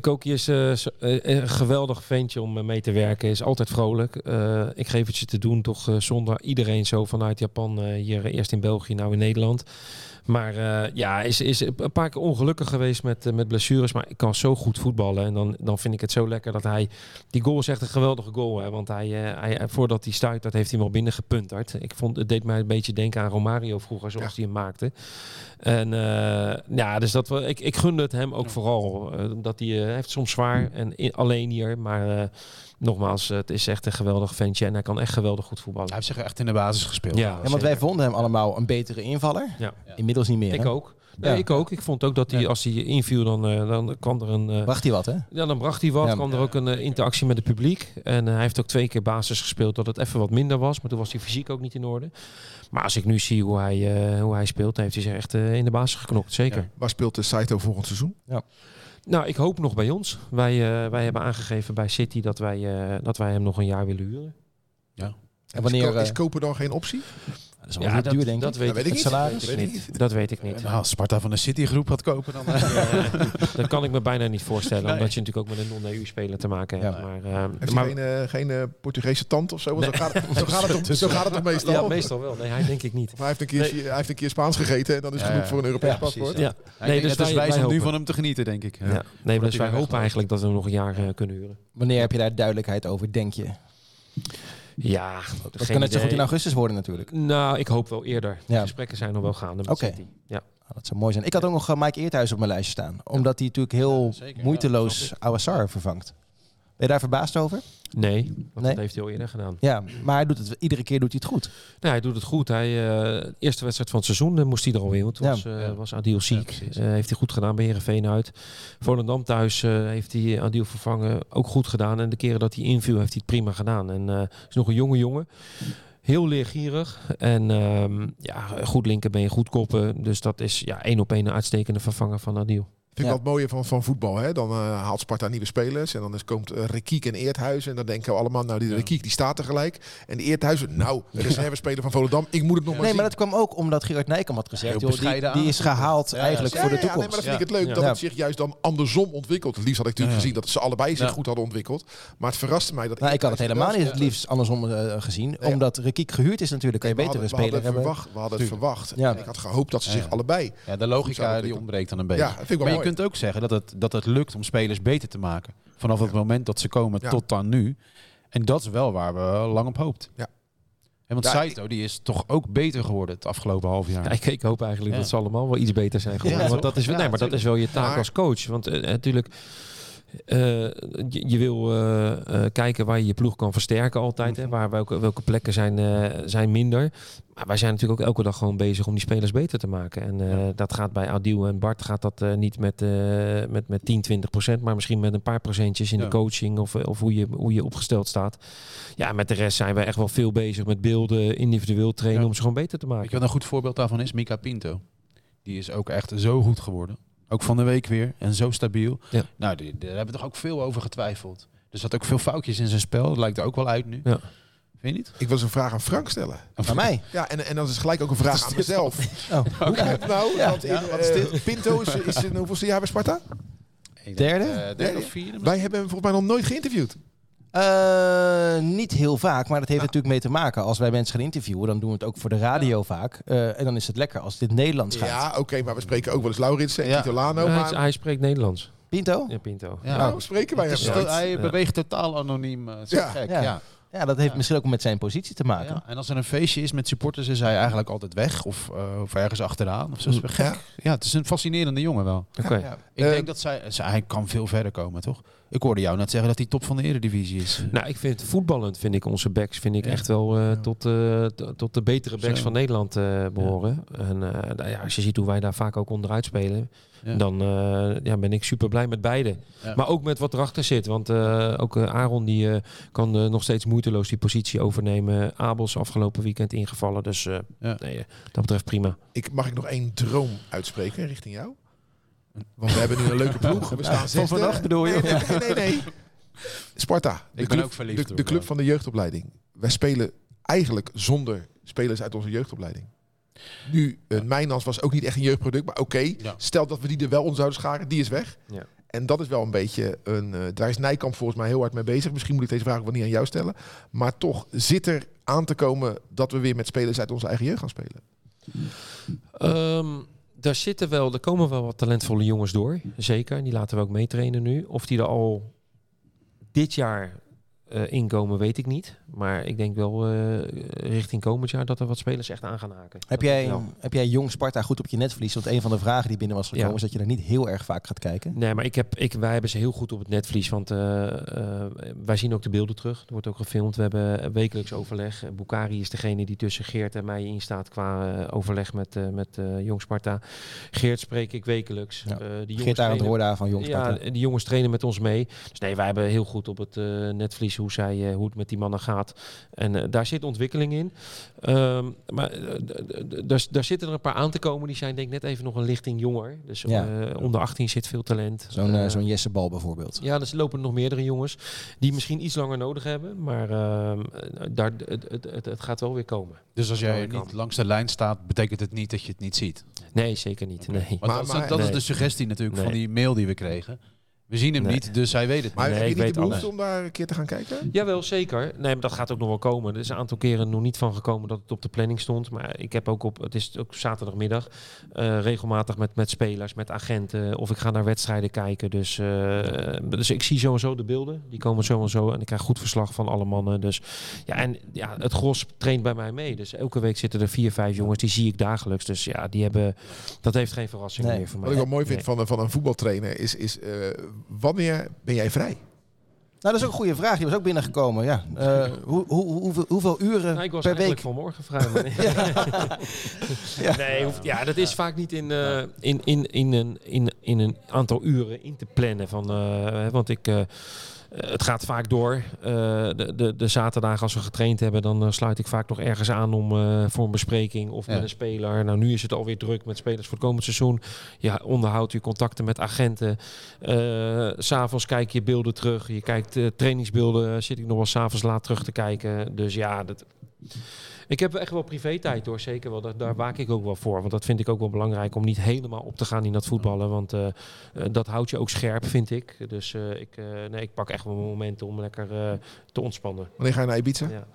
Koki is eh, eh, een geweldig ventje om eh, mee te werken. Is altijd vrolijk. Ik geef het je te doen, toch zonder iedereen zo vanuit Japan. hier eerst in België, nou in Nederland. Maar eh, ja, is, is een paar keer ongelukkig geweest met, eh, met blessures. Maar ik kan zo goed voetballen. En dan, dan vind ik het zo lekker dat hij... Die goal is echt een geweldige goal. Hè, want hij, eh, hij, voordat hij stuit, dat heeft hij hem al binnengepunterd. Ik vond, het deed mij een beetje denken aan Romario vroeger, zoals Ja. hij hem maakte. En ja, dus dat we, ik, ik gunde het hem ook vooral. eh, dat hij heeft soms zwaar en i- alleen hier. Maar nogmaals, het is echt een geweldig ventje en hij kan echt geweldig goed voetballen. Hij heeft zich echt in de basis gespeeld. Ja, Ja, want wij vonden hem allemaal een betere invaller. Ja. Inmiddels niet meer. Ik hè? ook. Nee, Ja. ik ook. Ik vond ook dat hij, Ja. als hij inviel, dan, eh, dan kwam er een... eh, Bracht hij wat, hè? ja, dan bracht hij wat. Ja. kwam er ook een eh, interactie met het publiek. En eh, hij heeft ook twee keer basis gespeeld dat het even wat minder was. Maar toen was hij fysiek ook niet in orde. Maar als ik nu zie hoe hij, eh, hoe hij speelt, dan heeft hij zich echt eh, in de basis geknokt. Zeker. Waar speelt de Saito volgend seizoen? Nou, ik hoop nog bij ons. Wij, eh, wij hebben aangegeven bij City dat wij, eh, dat wij hem nog een jaar willen huren. En wanneer... is, ko- is eh, kopen dan geen optie? Dat is wel heel duur, denk dat ik. Dat weet ik niet. salaris? Dat weet ik niet. Dat weet ik niet. Nou, als Sparta van de City-groep had kopen, dan... dat kan ik me bijna niet voorstellen. Nee. Omdat je natuurlijk ook met een non-EU-speler te maken hebt. Ja. Maar, eh, Heeft maar, hij geen, eh, geen eh, Portugese tand of zo? Nee. Zo, gaat het, zo, gaat het toch, zo gaat het toch meestal? ja, meestal wel. Nee, hij denk ik niet. Of hij heeft, een keer, Nee. hij heeft een keer Spaans gegeten en dan is het Ja, genoeg ja. voor een Europees Ja, paspoort. Ja. Nee, Nee, dus dus het wij, is wij wijs om nu van hem te genieten, denk ik. Ja. Nee, maar dus wij hopen eigenlijk dat we hem nog een jaar eh, kunnen huren. Wanneer heb je daar duidelijkheid over, denk je? Ja, Dat kan net zo goed in augustus worden natuurlijk. Nou, ik hoop wel eerder. De Ja. gesprekken zijn nog wel gaande met Oké. City. Ja. Ah, dat zou mooi zijn. Ik had ook nog eh, Mike Eerthuis op mijn lijstje staan. Omdat hij natuurlijk heel ja, moeiteloos Awassar vervangt. Ben je daar verbaasd over? Nee, want Nee? dat heeft hij al eerder gedaan. Ja, maar hij doet het, iedere keer doet hij het goed. Nou, hij doet het goed. Hij, eh, eerste wedstrijd van het seizoen eh, moest hij er alweer. Want toen Ja. was, eh, Ja. was Adil ziek. Eh, heeft hij goed gedaan bij Heerenveen uit. Volendam thuis eh, heeft hij Adil vervangen. Ook goed gedaan. En de keren dat hij inviel heeft hij het prima gedaan. En eh is nog een jonge jongen. Heel leergierig. En ehm, ja, goed linkerbeen, goed koppen. Dus dat is ja, één op één een uitstekende vervanger van Adil. Vind ik Ja. wel het mooie van, van voetbal. Hè? Dan eh, haalt Sparta nieuwe spelers. En dan is, komt uh, Rekiek en Eerthuizen. En dan denken we allemaal, nou die Ja. Rekiek die staat er gelijk. En de Eerthuizen, nou, de reservespeler van Volendam. Ik moet het nog maar Nee, zien. maar dat kwam ook omdat Gerard Nijkamp had gezegd... Joh, die, die is gehaald Ja, eigenlijk ja, voor de toekomst. nee, maar dat vind ik het leuk Ja. dat het zich juist dan andersom ontwikkelt. Het liefst had ik natuurlijk Ja. gezien dat ze allebei zich Ja. goed hadden ontwikkeld. Maar het verraste mij dat... Nou, ik had het helemaal niet het liefst andersom eh, gezien. Nee, omdat Rekiek gehuurd is natuurlijk. Kan je betere speler hadden hebben. verwacht, we hadden het verwacht. Ik had gehoopt dat ze zich allebei... Ja, de logica die ontbreekt dan een beetje. Ja, dat vind ik wel maar. Kunt ook zeggen dat het, dat het lukt om spelers beter te maken. Vanaf het moment dat ze komen Ja. tot dan nu. En dat is wel waar we lang op hoopt. Ja. En want Ja, Saito die is toch ook beter geworden het afgelopen half jaar. Ja, ik, ik hoop eigenlijk Ja. dat ze allemaal wel iets beter zijn geworden. Ja, want dat is, Ja, nee, maar dat is wel je taak Maar- als coach. Want eh, natuurlijk, eh, je, je wil eh, eh, kijken waar je je ploeg kan versterken altijd. Hè, waar, welke, welke plekken zijn, eh, zijn minder. Maar wij zijn natuurlijk ook elke dag gewoon bezig om die spelers beter te maken. En eh, dat gaat bij Adil en Bart gaat dat eh, niet met, eh, met, met 10, 20 procent. Maar misschien met een paar procentjes in Ja. de coaching of, of hoe, je, hoe je opgesteld staat. Ja, met de rest zijn we echt wel veel bezig met beelden, individueel trainen Ja. om ze gewoon beter te maken. Je wat een goed voorbeeld daarvan is? Mika Pinto. Die is ook echt zo goed geworden. Ook van de week weer. En zo stabiel. Ja. Nou, die- daar hebben we toch ook veel over getwijfeld. Er zat ook veel foutjes in zijn spel. Dat lijkt er ook wel uit nu. Ja. Vind je niet? Ik wil eens een vraag aan Frank stellen. Van mij. Ja, en, en dat is gelijk ook een vraag aan mezelf. Oh. Hoe komt nou? Ja. Want in, Ja, wat is eh, Pinto is, is in hoeveelste jaar bij Sparta? Denk, Derde? eh, derde of vierde? Wij hebben hem volgens mij nog nooit geïnterviewd. Eh, niet heel vaak, maar dat heeft Ja. natuurlijk mee te maken. Als wij mensen gaan interviewen, dan doen we het ook voor de radio vaak. Eh, en dan is het lekker als dit Nederlands gaat. Ja, oké, maar we spreken ook wel eens Lauritsen en Ja. Lano. hij, maar hij spreekt Nederlands. Pinto? Ja, Pinto. Ja. spreken wij hem hij beweegt totaal anoniem. eh, zo Ja. gek. Ja. Ja. Ja, dat heeft Ja. misschien ook met zijn positie te maken. Ja. En als er een feestje is met supporters, is hij eigenlijk altijd weg. Of, eh, of ergens achteraan. Of zo. gek. Ja. Het is een fascinerende jongen wel. Oké. Ja. Ik denk dat zij, zij, hij kan veel verder komen, toch? Ik hoorde jou net zeggen dat hij top van de eredivisie is. Nou, ik vind voetballend vind ik onze backs vind ik Ja. echt wel eh, tot, eh, t- tot de betere backs Zo. van Nederland eh, behoren. En eh, nou ja, als je ziet hoe wij daar vaak ook onderuit spelen, Ja. dan eh, ja, ben ik super blij met beide. Ja. Maar ook met wat erachter zit. Want eh, ook Aaron die eh, kan nog steeds moeiteloos die positie overnemen. Abels afgelopen weekend ingevallen. Dus eh, Ja. nee, dat betreft prima. Ik, mag ik nog één droom uitspreken richting jou? Want we hebben nu een leuke ploeg. We staan Van vannacht bedoel je? Nee, nee, nee. nee. Sparta. De ben club, ook verliefd, De, de club van de jeugdopleiding. Wij spelen eigenlijk zonder spelers uit onze jeugdopleiding. Nu, uh, Mijnans was ook niet echt een jeugdproduct. Maar oké, Ja. stel dat we die er wel onder zouden scharen. Die is weg. Ja. En dat is wel een beetje een... eh, daar is Nijkamp volgens mij heel hard mee bezig. Misschien moet ik deze vraag ook wel niet aan jou stellen. Maar toch zit er aan te komen dat we weer met spelers uit onze eigen jeugd gaan spelen. Ehm, daar zitten wel, er komen wel wat talentvolle jongens door. Zeker. Die laten we ook meetrainen nu. Of die er al dit jaar eh, inkomen, weet ik niet. Maar ik denk wel eh, richting komend jaar dat er wat spelers echt aan gaan haken. Heb Dat jij, heb jij Jong Sparta goed op je netvlies? Want een van de vragen die binnen was gekomen Ja. is dat je er niet heel erg vaak gaat kijken. Nee, maar ik heb, ik, wij hebben ze heel goed op het netvlies. Want eh, wij zien ook de beelden terug. Er wordt ook gefilmd. We hebben wekelijks overleg. Bukari is degene die tussen Geert en mij in staat qua overleg met, met Jong Sparta. Geert spreek ik wekelijks. Ja. Geert Arend trainen- Roorda van Jong Sparta. Ja, die jongens trainen met ons mee. Dus nee, wij hebben heel goed op het eh, hoe, zij, eh, hoe het met die mannen gaat. En eh, daar zit ontwikkeling in. Ehm, maar eh, daar- daar zitten er een paar aan te komen. Die zijn denk ik net even nog een lichting jonger. Dus Ja. eh, onder 18 zit veel talent. Zo'n zo'n Jesse Bal bijvoorbeeld. ja, dus er lopen nog meerdere jongens die misschien iets langer nodig hebben. Maar ehm, eh, daar, het, het, het, het gaat wel weer komen. Dus als jij niet langs de lijn staat, betekent het niet dat je het niet ziet. Nee, zeker niet. Nee. Maar- dat, maar- dat is nee. de suggestie natuurlijk van die mail die we kregen. We zien hem Nee. niet, dus hij weet het. Maar Nee, heb je ik niet weet de behoefte alles. om daar een keer te gaan kijken? Jawel, zeker. Nee, maar dat gaat ook nog wel komen. Er is een aantal keren nog niet van gekomen dat het op de planning stond. Maar ik heb ook op, het is ook zaterdagmiddag, eh, regelmatig met, met spelers, met agenten. Of ik ga naar wedstrijden kijken. Dus, eh, dus ik zie sowieso de beelden. Die komen sowieso. En ik krijg goed verslag van alle mannen. Dus ja, en ja, het gros traint bij mij mee. Dus elke week zitten er vier, vijf jongens. Die zie ik dagelijks. Dus ja, die hebben, dat heeft geen verrassing Nee. meer voor mij. Wat ik wel mooi vind Nee. van, een- van een voetbaltrainer is, is eh, wanneer ben jij vrij? Nou, dat is ook een goede vraag. Die was ook binnengekomen. Ja. Eh, hoe, hoe, hoeveel, hoeveel uren Nou, ik was per eigenlijk week? vanmorgen vrij. maar nee. Nee, hoeft- ja, dat is vaak niet in, eh, in, in, in, een, in, in een aantal uren in te plannen. Van, eh, hè, want ik, het gaat vaak door. Eh, de, de, de zaterdagen als we getraind hebben, dan eh, sluit ik vaak nog ergens aan om eh, voor een bespreking of Ja. met een speler. Nou, nu is het alweer druk met spelers voor het komend seizoen. Je onderhoudt je contacten met agenten. Eh, s S'avonds kijk je beelden terug. Je kijkt eh, trainingsbeelden. Zit ik nog wel s'avonds laat terug te kijken. Dus ja, dat, ik heb echt wel privé-tijd hoor, zeker wel. Daar, daar waak ik ook wel voor. Want dat vind ik ook wel belangrijk om niet helemaal op te gaan in dat voetballen. Want eh, eh, dat houdt je ook scherp, vind ik. Dus eh, ik, nee, ik pak echt wel momenten om lekker te ontspannen. Wanneer ga je naar Ibiza? Ja.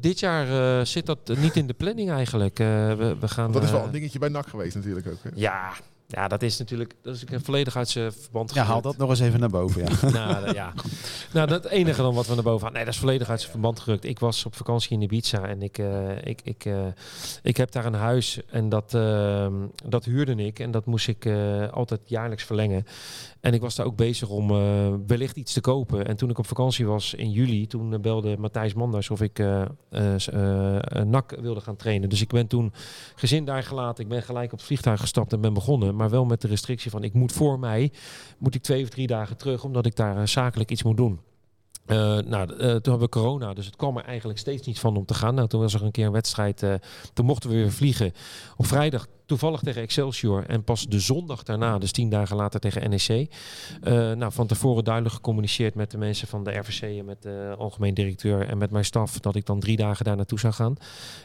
Dit jaar zit dat niet in de planning eigenlijk. We, we gaan, Dat is wel een dingetje bij NAC geweest natuurlijk ook. Hè? ja, ja, dat is natuurlijk dat is ook volledig uit zijn verband Ja, haal dat nog eens even naar boven. Ja. nou, dat- ja. nou, dat enige dan wat we naar boven hadden. Nee, dat is volledig uit zijn verband gerukt. Ik was op vakantie in Ibiza en ik, eh, ik, ik, eh, ik heb daar een huis en dat, eh, dat huurde ik. En dat moest ik eh, altijd jaarlijks verlengen. En ik was daar ook bezig om eh, wellicht iets te kopen. En toen ik op vakantie was in juli, toen eh, belde Matthijs Manders of ik eh eh, eh, een NAC wilde gaan trainen. Dus ik ben toen gezin daar gelaten. Ik ben gelijk op het vliegtuig gestapt en ben begonnen. Maar wel met de restrictie van ik moet voor mij, moet ik twee of drie dagen terug, omdat ik daar eh, zakelijk iets moet doen. Eh, nou, eh, toen hebben we corona, dus het kwam er eigenlijk steeds niet van om te gaan. Nou, toen was er een keer een wedstrijd, eh, toen mochten we weer vliegen. Op vrijdag toevallig tegen Excelsior en pas de zondag daarna, dus tien dagen later tegen NEC. Nou, van tevoren duidelijk gecommuniceerd met de mensen van de RVC en met de algemeen directeur en met mijn staf dat ik dan drie dagen daar naartoe zou gaan.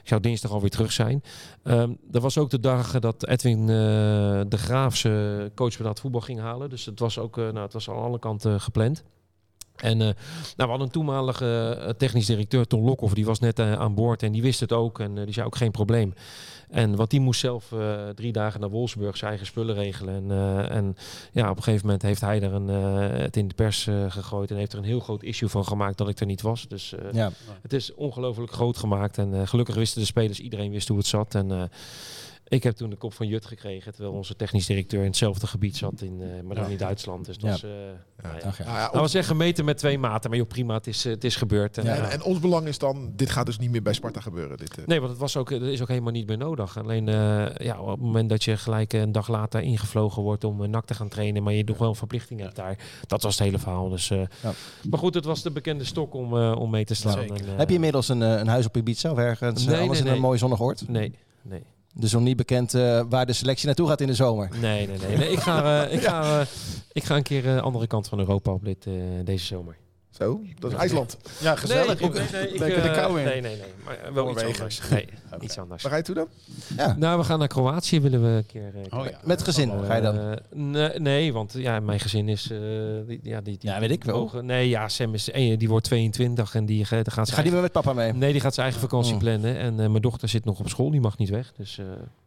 Ik zou dinsdag alweer terug zijn. Ehm dat was ook de dag dat Edwin de Graaf zijn coach bij dat voetbal ging halen. Dus het was ook, nou, het was aan alle kanten gepland. En eh, nou, we hadden een toenmalige eh, technisch directeur, Ton Lokhoff, die was net eh, aan boord en die wist het ook en die zei ook geen probleem. En wat die moest zelf drie dagen naar Wolfsburg zijn eigen spullen regelen. En, en ja, op een gegeven moment heeft hij er een, het in de pers gegooid en heeft er een heel groot issue van gemaakt dat ik er niet was. Dus Ja. het is ongelooflijk groot gemaakt en gelukkig wisten de spelers, iedereen wist hoe het zat. En ik heb toen de kop van Jut gekregen, terwijl onze technisch directeur in hetzelfde gebied zat, in, eh, maar dan in Duitsland. Dus dat Ja. is, eh, nou ja. Ach ja. Nou ja, Nou, we zeggen meten met twee maten, maar joh, prima, het is, eh, het is gebeurd. En, Ja, en, ons belang is dan, dit gaat dus niet meer bij Sparta gebeuren. Dit. Nee, want het was ook, dat is ook helemaal niet meer nodig. Alleen eh, ja, op het moment dat je gelijk een dag later ingevlogen wordt om een nak te gaan trainen, maar je nog wel een verplichting hebt daar. Dat was het hele verhaal. Dus, eh, Ja. Maar goed, het was de bekende stok om, om mee te slaan. En, Heb je inmiddels een, een huis op Ibiza of ergens? Nee, Nee, alles nee, in een mooi zonnig oord? Nee, nee. Dus nog niet bekend eh, waar de selectie naartoe gaat in de zomer. Nee, nee, nee. nee. Ik, ga, eh, ik, ga, eh, ik ga een keer de andere kant van Europa op dit, eh, deze zomer. Zo, dat is IJsland. Ja, gezellig. Nee, ik- nee, nee, ik, Lekker de eh, kou in. Nee, nee, nee. Maar eh, wel iets anders. Nee, iets anders. Waar ga je toe dan? Ja. Nou, we gaan naar Kroatië willen we een keer. eh, Oh ja. Met gezin ga je dan? Eh, nee, want ja, mijn gezin is. eh, die, ja, die, die, Ja, weet ik wel. mogen- nee, ja, Sam is. die wordt 22 en die, gaat- Ga die weer met papa mee? Nee, die gaat zijn eigen vakantie Oh. plannen. En eh, mijn dochter zit nog op school, die mag niet weg. Dus.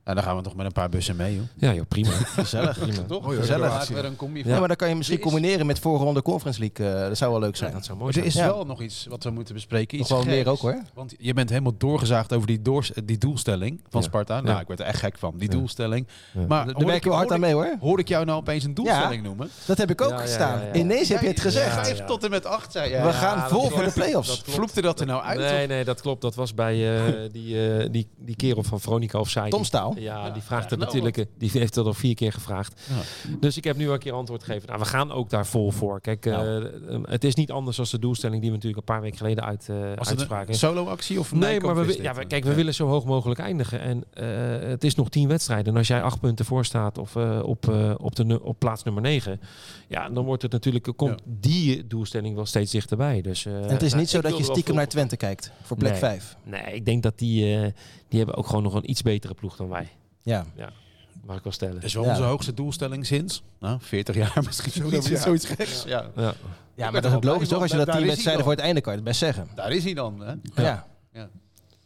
Eh, Nou, dan gaan we toch met een paar bussen mee, joh. Ja, joh, prima. Gezellig. prima. Oh, ja, Gezellig. ja, we een combi. Ja, maar dan kan je misschien Er is- combineren met vorige ronde Conference League. eh, dat zou wel leuk Ja, zijn. dat zou mooi Maar er zijn. is Ja. wel nog iets wat we moeten bespreken. Nog Iets wel meer geks. ook hoor. Want je bent helemaal doorgezaagd over die, doors- die doelstelling van Ja. Sparta. Nou, Ja. ik werd er echt gek van, die Ja. doelstelling. Ja. Maar Daar hoor werk ik, je wel hard aan mee hoor. hoor ik jou nou opeens een doelstelling noemen? Dat heb ik ook gestaan. ja, ja. Ineens heb je het gezegd. Ja. tot en met acht, zei jij. We gaan vol voor de play-offs. Vloekte dat er nou uit? Nee, nee, dat klopt. Dat was bij eh, die, eh, die, die kerel van Veronica of zij. Tom Staal. Ja, die vraagt ja, het nou, natuurlijk. eh, Die heeft het al vier keer gevraagd. Ja. Dus ik heb nu wel een keer antwoord gegeven. Nou, we gaan ook daar vol voor. Kijk, eh, eh, het is niet anders dan de doelstelling die we natuurlijk een paar weken geleden uit, eh Was het uitspraken. een solo-actie of Nee, maar we, ja, we- kijk, we willen zo hoog mogelijk eindigen. En eh, het is nog tien wedstrijden. En als jij acht punten voor staat of eh, op, eh, op, de, op plaats nummer negen, ja, dan wordt het natuurlijk, komt die doelstelling wel steeds dichterbij. Dus, eh, En het is nou, niet zo dat je stiekem naar Twente kijkt. Voor plek Nee. 5. Nee, ik denk dat die, eh, die hebben ook gewoon nog een iets betere ploeg dan wij. Ja. Mag ik wel stellen. Dat is wel Ja. onze hoogste doelstelling sinds nou, 40 jaar misschien. Zoiets, ja. zoiets geks. Ja. Ja. Ja, maar dat is ook logisch toch? Als je dat Daar 10 is hij wedstrijden voor het einde kan je het best zeggen. Daar is hij dan. Hè? Ja.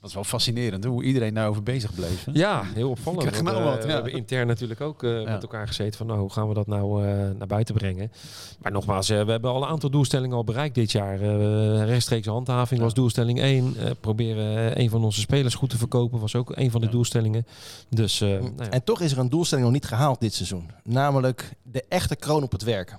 Dat is wel fascinerend hoe iedereen daarover bezig bleef. hè? Ja, heel opvallend. Ik krijg want, nou eh, We hebben intern natuurlijk ook eh, Ja. met elkaar gezeten van nou, hoe gaan we dat nou eh, naar buiten brengen. Maar nogmaals, eh, we hebben al een aantal doelstellingen al bereikt dit jaar. Eh rechtstreeks handhaving was doelstelling 1. Eh, proberen een van onze spelers goed te verkopen was ook een van de Ja. doelstellingen. Dus nou ja. En toch is er een doelstelling nog niet gehaald dit seizoen. Namelijk de echte kroon op het werk.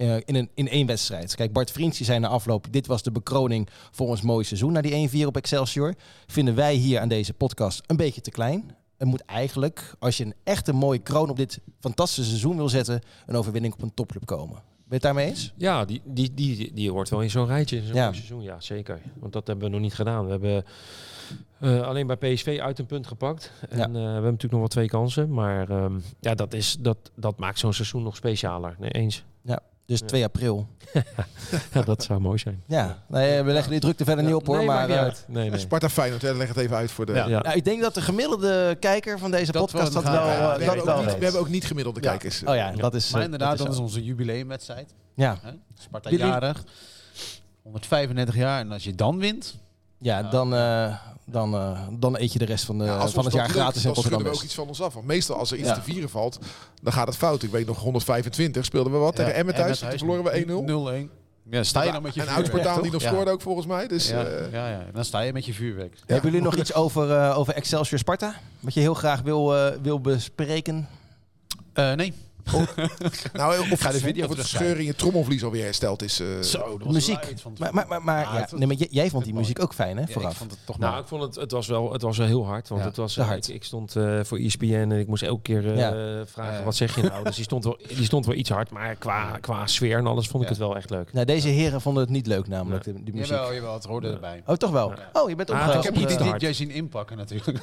Eh, in, een, in één wedstrijd. Kijk, Bart Vriends die zei na afloop... dit was de bekroning voor ons mooie seizoen... na die 1-4 op Excelsior. Vinden wij hier aan deze podcast een beetje te klein. Het moet eigenlijk, als je een echte mooie kroon... op dit fantastische seizoen wil zetten... een overwinning op een topclub komen. Ben je het daarmee eens? Ja, die, die, die, die hoort wel in zo'n rijtje in zo'n Ja. mooi seizoen. Ja, zeker. Want dat hebben we nog niet gedaan. We hebben eh, alleen bij PSV uit een punt gepakt. En Ja. eh, we hebben natuurlijk nog wel twee kansen. Maar ehm, ja, dat, is, dat, dat maakt zo'n seizoen nog specialer. Nee, eens. Dus Ja. 2 april. Ja, dat zou mooi zijn. Ja, nee, we leggen die drukte verder niet op hoor. nee, maar niet eh, uit. Nee, nee. Sparta Feyenoord, hè, leg het even uit voor de... Ja. Ja. nou, ik denk dat de gemiddelde kijker van deze Dat podcast wel- dat wel, eh, we, dat hebben wel ook niet, weet. we hebben ook niet gemiddelde Ja. kijkers. Oh ja, dat is Maar eh, inderdaad, dat dat is onze jubileumwedstrijd. Ja? Sparta jarig. 135 jaar. En als je dan wint... ja dan, eh, dan, eh, dan eet je de rest van, de, Ja, als van het jaar lukt, gratis in dan schudden Rotterdam. we ook iets van ons af. Want meestal als er iets Ja. te vieren valt, dan gaat het fout. Ik weet nog 125 speelden we wat tegen Emmen thuis. Toen verloren we 1-0. 0-1. Ja, sta je dan met je En vuurwerk, Uitspartaan die nog Ja. scoorde ook volgens mij. Dus Ja, eh, ja, ja. Dan sta je met je vuurwerk. Hebben jullie nog iets over, eh, over Excelsior Sparta? Wat je heel graag wil, eh, wil bespreken? Eh, nou, of, ga de video of het scheur in je trommelvlies alweer hersteld is. eh, Zo, dat was Muziek. Maar, maar, maar, maar Ja, nee, maar jij vond die muziek ook fijn hè, Ja, ik vooraf? vond het toch Nou, maar... ik vond het, het was wel, het was wel heel hard. Want Ja, het was, eh, hard. Ik, ik stond eh, voor ESPN en ik moest elke keer eh, Ja. vragen, wat zeg je nou? dus die stond, wel, die stond wel iets hard. Maar qua, qua sfeer en alles vond ik Ja. het wel echt leuk. Nou, deze heren vonden het niet leuk namelijk, de, die muziek. Jawel, jawel, het hoorde erbij. Oh, toch wel? Oh, je bent Ah, opgehaald. Ik heb iets die te hard. DJ zien inpakken natuurlijk.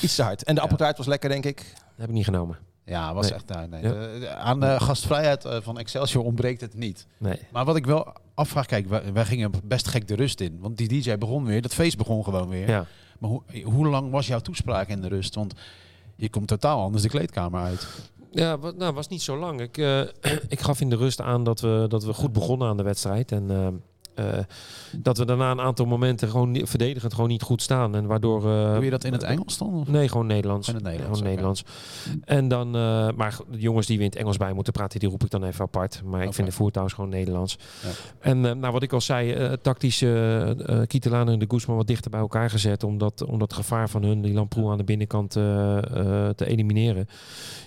Iets te hard. En de appeltaart was lekker, denk ik. Dat heb ik niet genomen. Ja, was Nee. echt daar. Nee. Ja. De- de- aan de gastvrijheid eh, van Excelsior ontbreekt het niet. Nee. Maar wat ik wel afvraag, kijk, wij, wij gingen best gek de rust in. Want die DJ begon weer, dat feest begon gewoon weer. Ja. Maar hoe, hoe lang was jouw toespraak in de rust? Want je komt totaal anders de kleedkamer uit. Ja, wat, nou, was niet zo lang. Ik, eh, ik gaf in de rust aan dat we, dat we goed begonnen aan de wedstrijd. En eh, eh, dat we daarna een aantal momenten gewoon verdedigend gewoon niet goed staan. En waardoor... eh, Doe je dat in het Engels dan? Of? Nee, gewoon Nederlands. In het Nederlands, Gewoon. Nederlands. En dan, eh, maar de jongens die we in het Engels bij moeten praten, die roep ik dan even apart. Maar ik vind de voertouws gewoon Nederlands. Ja. En nou, wat ik al zei, tactisch eh, Kietelaan en de Guzman wat dichter bij elkaar gezet. Om dat, om dat gevaar van hun, die Lamproe aan de binnenkant, te elimineren.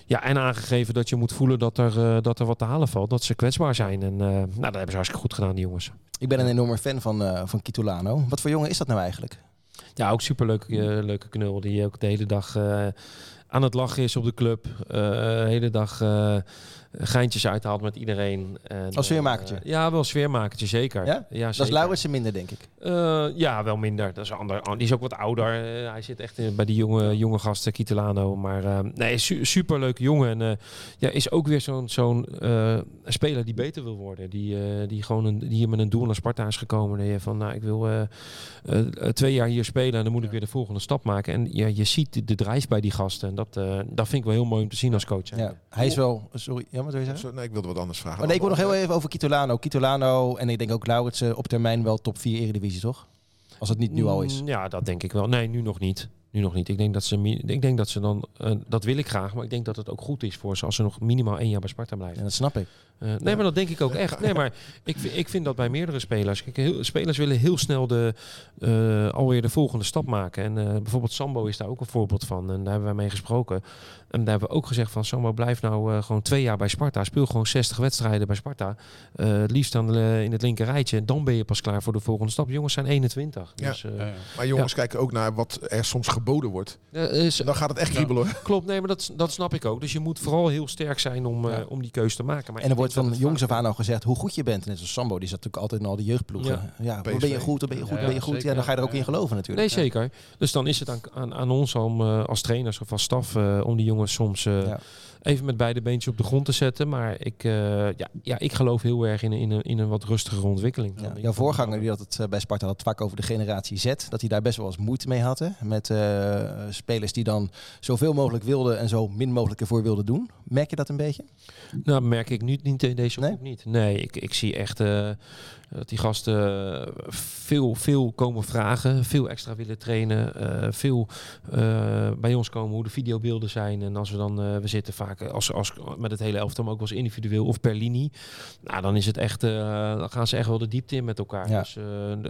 Ja, en aangegeven dat je moet voelen dat er, eh, dat er wat te halen valt. Dat ze kwetsbaar zijn. En eh, nou, dat hebben ze hartstikke goed gedaan, die jongens. Ik ben een enorme fan van, eh van Kitolano. Wat voor jongen is dat nou eigenlijk? Ja, ook superleuk leuke knul. Die ook de hele dag aan het lachen is op de club. De hele dag geintjes uithaalt met iedereen. En, Als sfeermakertje? eh, ja, wel sfeermakertje, zeker. Ja? ja Dat is zeker. Lauritsen minder, denk ik. Eh, ja, wel minder. Dat is ander, die is ook wat ouder. Eh, hij zit echt in- bij die jonge, jonge gasten, Kitelano. Maar nee, su superleuke jongen. En ja, is ook weer zo'n zo'n speler die beter wil worden. Die, die gewoon een, die hier met een doel naar Sparta is gekomen. Die van, nou, ik wil twee jaar hier spelen en dan moet ik weer de volgende stap maken. En ja, je ziet de, de drijf bij die gasten. En dat, dat vind ik wel heel mooi om te zien als coach. Ja. Hij is wel... Sorry, ja, wat wil je zeggen? Nee, ik wilde wat anders vragen. Maar nee, ik wil nog heel even over Kitolano. Kitolano en ik denk ook Lauritsen op termijn wel top 4 Eredivisie, toch? Als het niet nu al is. Mm, Ja, dat denk ik wel. Nee, nu nog niet. Nu nog niet. Ik denk dat ze, ik denk dat ze dan, eh, dat wil ik graag, maar ik denk dat het ook goed is voor ze als ze nog minimaal één jaar bij Sparta blijven. Ja, dat snap ik. Eh, nee, maar dat denk ik ook echt. Nee, maar ik, vind- ik vind dat bij meerdere spelers. Kijk, heel, spelers willen heel snel de, eh, alweer de volgende stap maken. En eh, bijvoorbeeld Sambo is daar ook een voorbeeld van. En daar hebben wij mee gesproken. En daar hebben we ook gezegd van Sambo, blijf nou eh, gewoon twee jaar bij Sparta. Speel gewoon 60 wedstrijden bij Sparta. Eh, het liefst dan eh, in het linker rijtje. Dan ben je pas klaar voor de volgende stap. Jongens zijn 21. Ja. Dus, eh, Ja, ja. Maar jongens kijken ook naar wat er soms geboden wordt. eh, is- dan gaat het echt kriebelen hoor. Klopt, nee, maar dat, dat snap ik ook. Dus je moet vooral heel sterk zijn om, eh, Ja. om die keuze te maken. Maar En er wordt van jongs af aan al gezegd hoe goed je bent. Net als Sambo, die zat natuurlijk altijd in al die jeugdploegen. Ja, ben je goed, dan ben je goed, Ja, dan ben je goed. zeker. Ja, dan ga je er ook Ja. in geloven natuurlijk. Nee, zeker. Dus dan is het aan, aan, aan ons om eh, als trainers of als staf eh, om die jongens soms eh, Ja. Even met beide beentjes op de grond te zetten. Maar ik, eh, ja, ja, ik geloof heel erg in, een- in, een, in een wat rustigere ontwikkeling. Ja, jouw voorganger die had het eh, bij Sparta had het vaak over de generatie Z. Dat hij daar best wel eens moeite mee had. Hè? Met eh, spelers die dan zoveel mogelijk wilden en zo min mogelijk ervoor wilden doen. Merk je dat een beetje? Nou, merk ik nu niet in deze Nee? groep niet. Nee, ik, ik zie echt dat die gasten veel, veel komen vragen, veel extra willen trainen, veel bij ons komen hoe de videobeelden zijn. En als we dan, we zitten vaak als, als, met het hele elftal, maar ook wel eens individueel of per linie. Nou, dan is het echt, eh, dan gaan ze echt wel de diepte in met elkaar. Ja. Dus eh,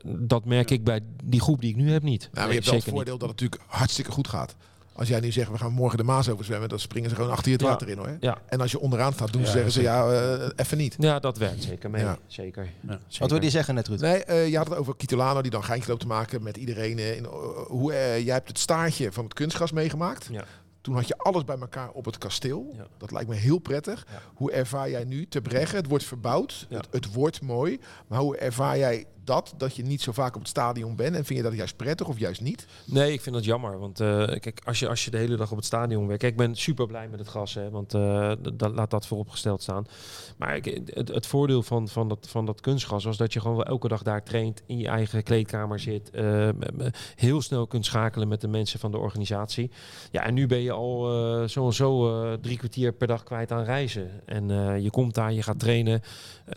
dat merk ik bij die groep die ik nu heb niet. Nou, maar je hebt wel het niet. voordeel dat het natuurlijk hartstikke goed gaat. Als jij nu zegt, we gaan morgen de Maas overzwemmen, dan springen ze gewoon achter je het Ja. water in hoor. Ja. En als je onderaan staat, doen ze Ja, zeggen ze, ja, eh, even niet. Ja, dat werkt zeker mee. Ja. Zeker. Ja. Wat wil je zeggen net, Ruud? Nee, eh, je had het over Kitolano die dan geintje loopt te maken met iedereen. in, hoe, jij hebt het staartje van het kunstgras meegemaakt. Toen had je alles bij elkaar op het kasteel. Ja. Dat lijkt me heel prettig. Ja. Hoe ervaar jij nu te Breggen? Het wordt verbouwd, Ja. het, het wordt mooi. Maar hoe ervaar jij dat, dat je niet zo vaak op het stadion bent? En vind je dat juist prettig of juist niet? Nee, ik vind dat jammer. Want eh, kijk, als je, als je de hele dag op het stadion werkt. Ik ben super blij met het gas. Hè, want d- dat, laat dat vooropgesteld staan. Maar ik, het, het voordeel van, van, dat, van dat kunstgas was dat je gewoon elke dag daar traint. In je eigen kleedkamer zit. eh, heel snel kunt schakelen met de mensen van de organisatie. Ja, en nu ben je al zo en zo drie kwartier per dag kwijt aan reizen. En je komt daar, je gaat trainen.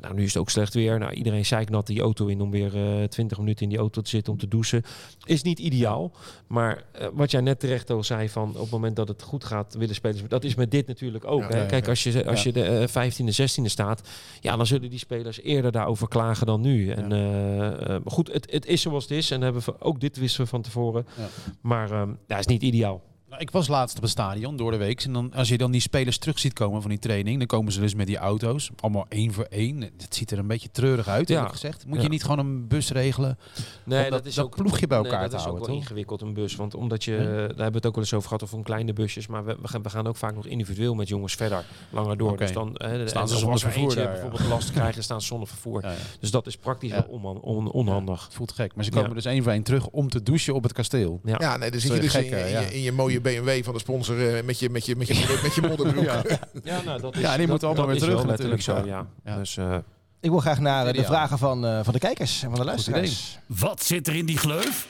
Nou, nu is het ook slecht weer. Nou, iedereen zeiknat die auto in om weer eh 20 minuten in die auto te zitten om te douchen. Is niet ideaal. Maar eh, wat jij net terecht al zei van op het moment dat het goed gaat willen spelers. Dat is met dit natuurlijk ook. Ja, hè. ja, Kijk, als je, als je de eh, 15e, 16e staat. Ja, dan zullen die spelers eerder daarover klagen dan nu. En eh, eh, goed, het, het is zoals het is. En hebben we ook dit wisten we van tevoren. Ja. Maar ehm ja, is niet ideaal. Nou, ik was laatst op het stadion door de week. En dan, als je dan die spelers terug ziet komen van die training, dan komen ze dus met die auto's. Allemaal één voor één. Het ziet er een beetje treurig uit, Ja. gezegd. Moet Ja. je niet gewoon een bus regelen? Nee, dat, is dat ook ploegje bij nee, elkaar dat te is houden, ook wel toch? ingewikkeld een bus. Want omdat je, Ja. daar hebben we het ook wel eens over gehad over een kleine busjes. Maar we, we, gaan, we gaan ook vaak nog individueel met jongens verder, langer door. Dus dan en Staan ze zonder als er vervoer daar, ja. bijvoorbeeld last krijgen, staan ze zonder vervoer. Ja, ja. Dus dat is praktisch Ja. wel on- onhandig. Het voelt gek. Maar ze komen Ja. dus één voor één terug om te douchen op het kasteel. Ja. Ja, nee, dan zit je dus in, je, hè, in, je, ja. Je BMW van de sponsor eh, met, je, met, je, met, je, modder- met je modderbroek. Ja, nou, dat Ja, die moeten allemaal weer is terug letterlijk zo, natuurlijk. ja. Ja. Dus, eh, Ik wil graag naar eh, de vragen van, eh, van de kijkers en van de luisteraars. Wat zit er in die gleuf?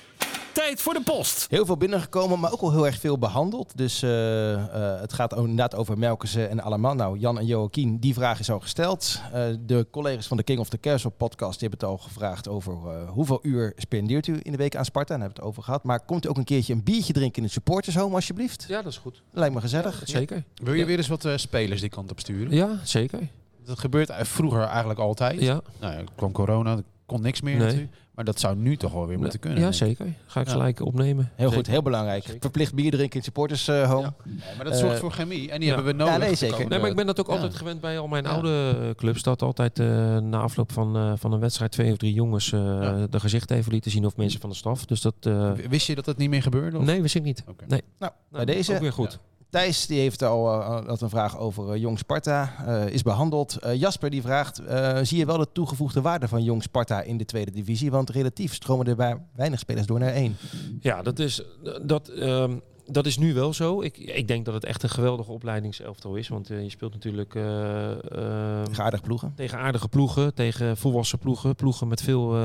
Tijd voor de post. Heel veel binnengekomen, maar ook al heel erg veel behandeld. Dus eh, eh, het gaat inderdaad over Melkussen en allemaal. Nou, Jan en Joachim, die vraag is al gesteld. Eh, de collega's van de King of the Castle podcast die hebben het al gevraagd over eh, hoeveel uur spendeert u in de week aan Sparta. Daar hebben we het over gehad. Maar komt u ook een keertje een biertje drinken in het supportershome alsjeblieft? ja, dat is goed. Lijkt me gezellig. Zeker. Wil je Ja. weer eens wat eh, spelers die kant op sturen? Ja, zeker. Dat gebeurt vroeger eigenlijk altijd. Ja, Nou, ja, kwam corona, er kon niks meer Nee. natuurlijk. Maar dat zou nu toch wel weer moeten kunnen. ja zeker. Ga ik Ja. gelijk opnemen. Heel goed, heel belangrijk. Zeker. Verplicht bier drinken in het supportershome. Ja. Ja, maar dat Eh, zorgt voor chemie. En die ja. hebben we nodig. Ja, nee, zeker. komende- Nee, maar ik ben dat ook Ja. altijd gewend bij al mijn Ja. oude eh, clubs. Dat altijd eh, na afloop van, eh, van een wedstrijd twee of drie jongens eh, Ja. de gezichten even lieten zien of mensen van de staf. Dus dat... eh, Wist je dat het niet meer gebeurde? of? nee, wist ik niet. Oké. Nee. Nou, Nou, bij deze Ook weer goed. Thijs die heeft al eh, had een vraag over eh, Jong Sparta. eh, is behandeld. Eh, Jasper die vraagt: zie je wel de toegevoegde waarde van Jong Sparta in de tweede divisie? Want relatief stromen er weinig spelers door naar één. Ja, dat is dat. ehm, dat is nu wel zo. Ik, ik denk dat het echt een geweldige opleidingselftal is. Want eh, je speelt natuurlijk eh, eh, Tegen aardig ploegen. tegen aardige ploegen, tegen volwassen ploegen, ploegen met veel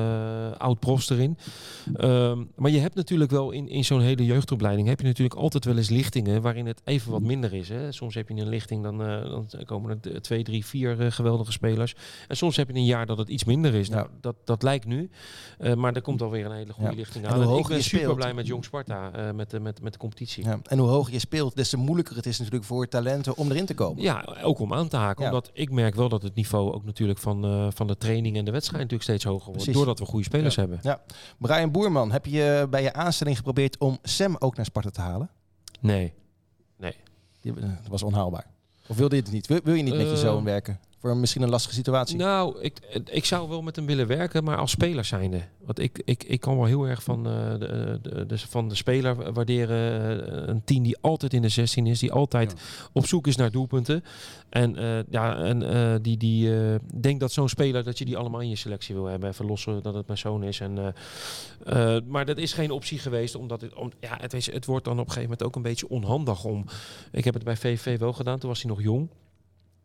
oud-profs erin. Ehm, maar je hebt natuurlijk wel in, in zo'n hele jeugdopleiding heb je natuurlijk altijd wel eens lichtingen waarin het even wat minder is. Hè. Soms heb je een lichting, dan, dan komen er twee, drie, vier geweldige spelers. En soms heb je een jaar dat het iets minder is. Ja. Nou, dat, dat lijkt nu. Maar er komt alweer een hele goede Ja. lichting En aan. hoe En ik ben super blij met Jong Sparta, met, met, met de competitie. Ja. En hoe hoger je speelt, des te moeilijker het is natuurlijk voor talenten om erin te komen. Ja, ook om aan te haken. Ja. Omdat ik merk wel dat het niveau ook natuurlijk van, eh, van de training en de wedstrijd natuurlijk steeds hoger wordt. Precies. Doordat we goede spelers hebben. Brian Boerman, heb je bij je aanstelling geprobeerd om Sam ook naar Sparta te halen? Nee. Die, eh, dat was onhaalbaar. Of wilde je het niet? Wil, wil je niet met je Eh, zoon werken? Voor misschien een lastige situatie? Nou, ik, ik zou wel met hem willen werken, maar als speler zijnde. Want ik, ik, ik kan wel heel erg van, eh, de, de, de, van de speler waarderen. eh, een team die altijd in de 16 is, die altijd op zoek is naar doelpunten. En, eh, ja, en eh, die, die denkt dat zo'n speler, dat je die allemaal in je selectie wil hebben. Even lossen dat het mijn zoon is. En, maar dat is geen optie geweest, omdat het, om, ja, het, het wordt dan op een gegeven moment ook een beetje onhandig om. Ik heb het bij VV wel gedaan, toen was hij nog jong.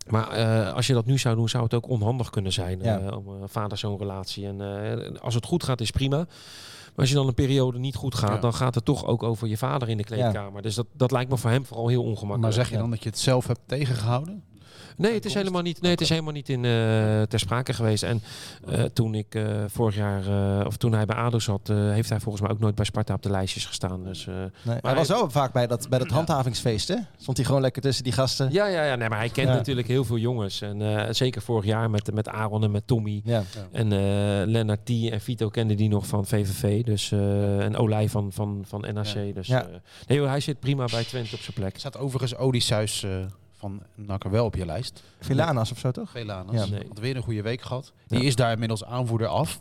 Maar eh, als je dat nu zou doen, zou het ook onhandig kunnen zijn. Ja. eh, om een vader-zoon relatie. En eh, als het goed gaat, is prima. Maar als je dan een periode niet goed gaat, Ja. dan gaat het toch ook over je vader in de kleedkamer. Dus dat, dat lijkt me voor hem vooral heel ongemakkelijk. Maar zeg je dan dat je het zelf hebt tegengehouden? Nee, het is helemaal niet, nee, het is helemaal niet in, eh, ter sprake geweest. En eh, toen ik eh, vorig jaar, eh, of toen hij bij ADO zat, eh, heeft hij volgens mij ook nooit bij Sparta op de lijstjes gestaan. Dus, eh, Nee, hij hij- was wel vaak bij dat, bij dat handhavingsfeest, hè? Stond hij gewoon lekker tussen die gasten. ja, ja, ja nee, maar hij kent Ja. natuurlijk heel veel jongens. En eh, zeker vorig jaar met, met Aaron en met Tommy. Ja. En eh Lennart T en Vito kenden die nog van VVV. Dus, eh, en Olij van, van, van NAC. Dus, Ja. eh, nee, joh, hij zit prima bij Twente op zijn plek. Staat overigens Odysseus eh van Nakker wel op je lijst. Villanas of zo, toch? Velanas. Ja. Nee. Had weer een goede week gehad. Die Ja. is daar inmiddels aanvoerder af.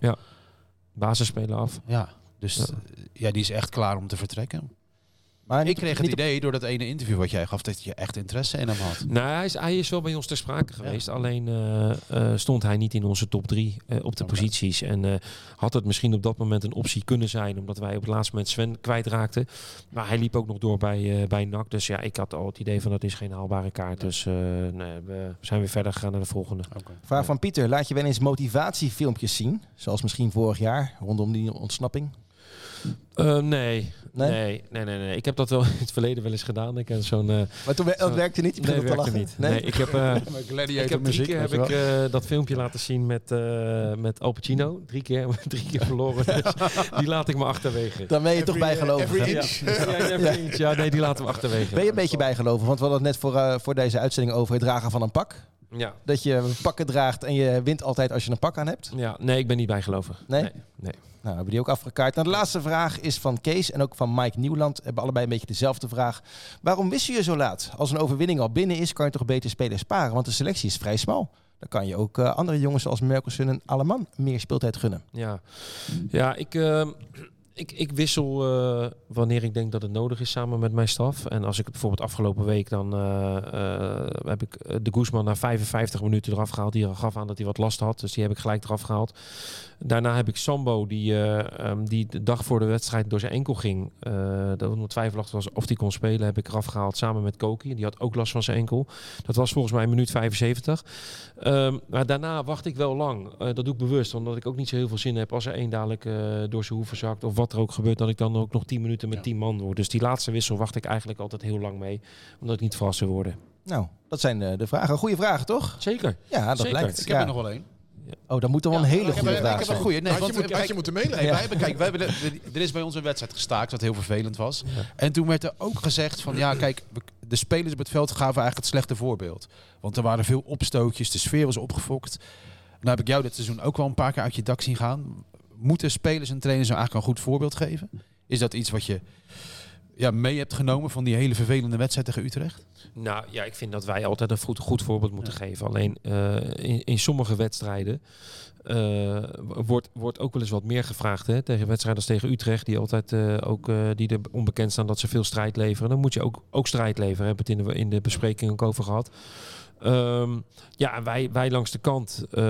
Basisspeler af. Ja. Dus Ja. ja. ja, die is echt klaar om te vertrekken. Maar Ik kreeg het niet idee door dat ene interview wat jij gaf dat je echt interesse in hem had. Nou, hij is, hij is wel bij ons ter sprake geweest. Alleen eh, eh, stond hij niet in onze top drie eh, op de posities. En eh, had het misschien op dat moment een optie kunnen zijn. Omdat wij op het laatste moment Sven kwijtraakten. Maar hij liep ook nog door bij, eh bij NAC. Dus ja, ik had al het idee van dat is geen haalbare kaart. Dus eh, nee, we zijn weer verder gegaan naar de volgende. Vraag van Pieter. Laat je wel eens motivatiefilmpjes zien? Zoals misschien vorig jaar, rondom die ontsnapping? Eh, nee. Nee? Nee? nee, nee, nee, Ik heb dat wel in het verleden wel eens gedaan. Ik heb zo'n. eh Maar toen, we- dat werkte niet? Je nee, te werkte lachen. niet. Nee, ik heb. eh, Gladiator Ik heb drie keer heb ik eh, dat filmpje laten zien met, eh met Al Pacino. Drie keer, drie keer verloren. Dus die laat ik me achterwege. Dan ben je toch Every- bijgelovig. every inch. Ja, ja, ja. ja, nee, die laten we achterwege. Ben je een beetje bijgelovig? Want we hadden het net voor, eh, voor deze uitzending over het dragen van een pak. Ja. Dat je pakken draagt en je wint altijd als je een pak aan hebt. ja, nee, ik ben niet bijgelovig. Nee? nee. nee. Nou, hebben die ook afgekaart. Nou, de laatste vraag is van Kees en ook van Mike Nieuwland. Hebben allebei een beetje dezelfde vraag. Waarom wist je zo laat? Als een overwinning al binnen is, kan je toch beter spelers sparen? Want de selectie is vrij smal. Dan kan je ook eh, andere jongens zoals Merkelsen en Alleman meer speeltijd gunnen. Ja, ja ik, ehm, ik, ik wissel eh, wanneer ik denk dat het nodig is samen met mijn staf. En als ik bijvoorbeeld afgelopen week, dan eh, eh, heb ik de Guzman na 55 minuten eraf gehaald. Die gaf aan dat hij wat last had, dus die heb ik gelijk eraf gehaald. Daarna heb ik Sambo, die, eh, ehm, die de dag voor de wedstrijd door zijn enkel ging. dat nog twijfelachtig was of hij kon spelen, heb ik eraf gehaald samen met Koki. Die had ook last van zijn enkel. Dat was volgens mij minuut 75. Ehm, maar daarna wacht ik wel lang. Dat doe ik bewust, omdat ik ook niet zo heel veel zin heb als er één dadelijk door zijn hoeven zakt. Of wat er ook gebeurt, dat ik dan ook nog 10 minuten met 10 man word. Dus die laatste wissel wacht ik eigenlijk altijd heel lang mee. Omdat ik niet verrast wil worden. Nou, dat zijn eh, de vragen. Goede vragen, toch? Zeker. Ja, dat Zeker. blijkt. Ik Ja. heb er nog wel één. Oh, dat moet dan wel een hele heb, goede ik vraag heb zijn. goede. Nee, had, want, je, moet- eh, had je moeten mailen. Ja. wij hebben, kijk, wij hebben de- de- er is bij ons een wedstrijd gestaakt wat heel vervelend was. En toen werd er ook gezegd van ja, kijk, de spelers op het veld gaven eigenlijk het slechte voorbeeld. Want er waren veel opstootjes, de sfeer was opgefokt. Nou heb ik jou dit seizoen ook wel een paar keer uit je dak zien gaan. Moeten spelers en trainers nou eigenlijk een goed voorbeeld geven? Is dat iets wat je ja, mee hebt genomen van die hele vervelende wedstrijd tegen Utrecht? Nou ja, ik vind dat wij altijd een goed, goed voorbeeld moeten geven. Alleen eh, in, in sommige wedstrijden eh, wordt, wordt ook wel eens wat meer gevraagd. Hè? Tegen wedstrijden als tegen Utrecht, die altijd eh, ook die er onbekend staan dat ze veel strijd leveren. Dan moet je ook, ook strijd leveren. Hebben we het in de, in de bespreking ook over gehad. Ehm, ja, wij, wij langs de kant eh,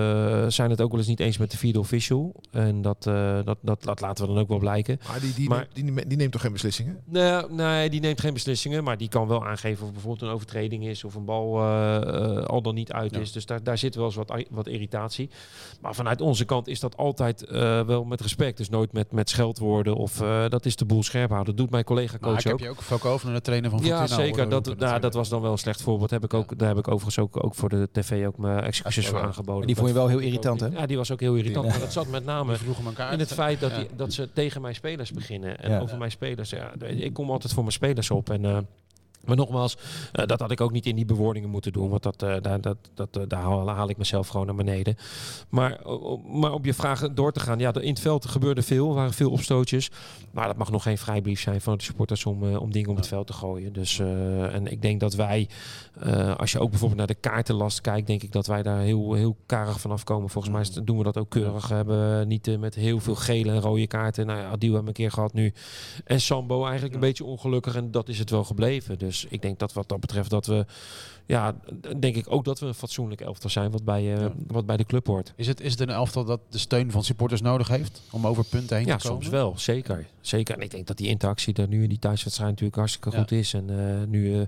zijn het ook wel eens niet eens met de vierde official. En dat, eh, dat, dat, dat laten we dan ook wel blijken. Maar die, die, Maar- die, die, die neemt toch geen beslissingen? Nee, nee, die neemt geen beslissingen, maar die kan wel aangeven of bijvoorbeeld een overtreding is of een bal eh, al dan niet uit Ja. is. Dus daar, daar zit wel eens wat, wat irritatie. Maar vanuit onze kant is dat altijd eh, wel met respect. Dus nooit met, met scheldwoorden of eh, dat is de boel scherp houden. Dat doet mijn Maar collega-coach ik heb ook. je ook Valkhoven, de trainer van Ja, Fortuna, zeker. Dat, nou, dat was dan wel een slecht voorbeeld. Heb ik ook, Daar heb ik overigens ook, ook voor de tv ook mijn excuses voor aangeboden. Die vond je wel heel irritant, hè? Ja, die was ook heel irritant. Maar dat zat met name in het feit dat, die, dat ze tegen mijn spelers beginnen. En Ja. over mijn spelers. Ja, ik kom altijd voor mijn spelers op. En, eh, maar nogmaals, eh, dat had ik ook niet in die bewoordingen moeten doen. Want dat, eh, daar, dat, dat, eh, daar haal, haal ik mezelf gewoon naar beneden. Maar, maar op je vraag door te gaan. Ja, in het veld gebeurde veel. Er waren veel opstootjes. Maar dat mag nog geen vrijbrief zijn van de supporters om, om dingen om het veld te gooien. Dus, en ik denk dat wij, als je ook bijvoorbeeld naar de kaartenlast kijkt, denk ik dat wij daar heel, heel karig vanaf komen. Volgens mij het- doen we dat ook keurig. We hebben niet met heel veel gele en rode kaarten. Nou ja, Adil hebben we een keer gehad nu. En Sambo eigenlijk een beetje ongelukkig. En dat is het wel gebleven. Dus ik denk dat wat dat betreft dat we, ja, denk ik ook dat we een fatsoenlijk elftal zijn wat bij, eh, Ja. wat bij de club hoort. Is het, is het een elftal dat de steun van supporters nodig heeft om over punten heen Ja, te komen? soms wel. Zeker. Zeker. En ik denk dat die interactie er nu in die thuiswedstrijd natuurlijk hartstikke Ja. goed is. En eh, nu, eh,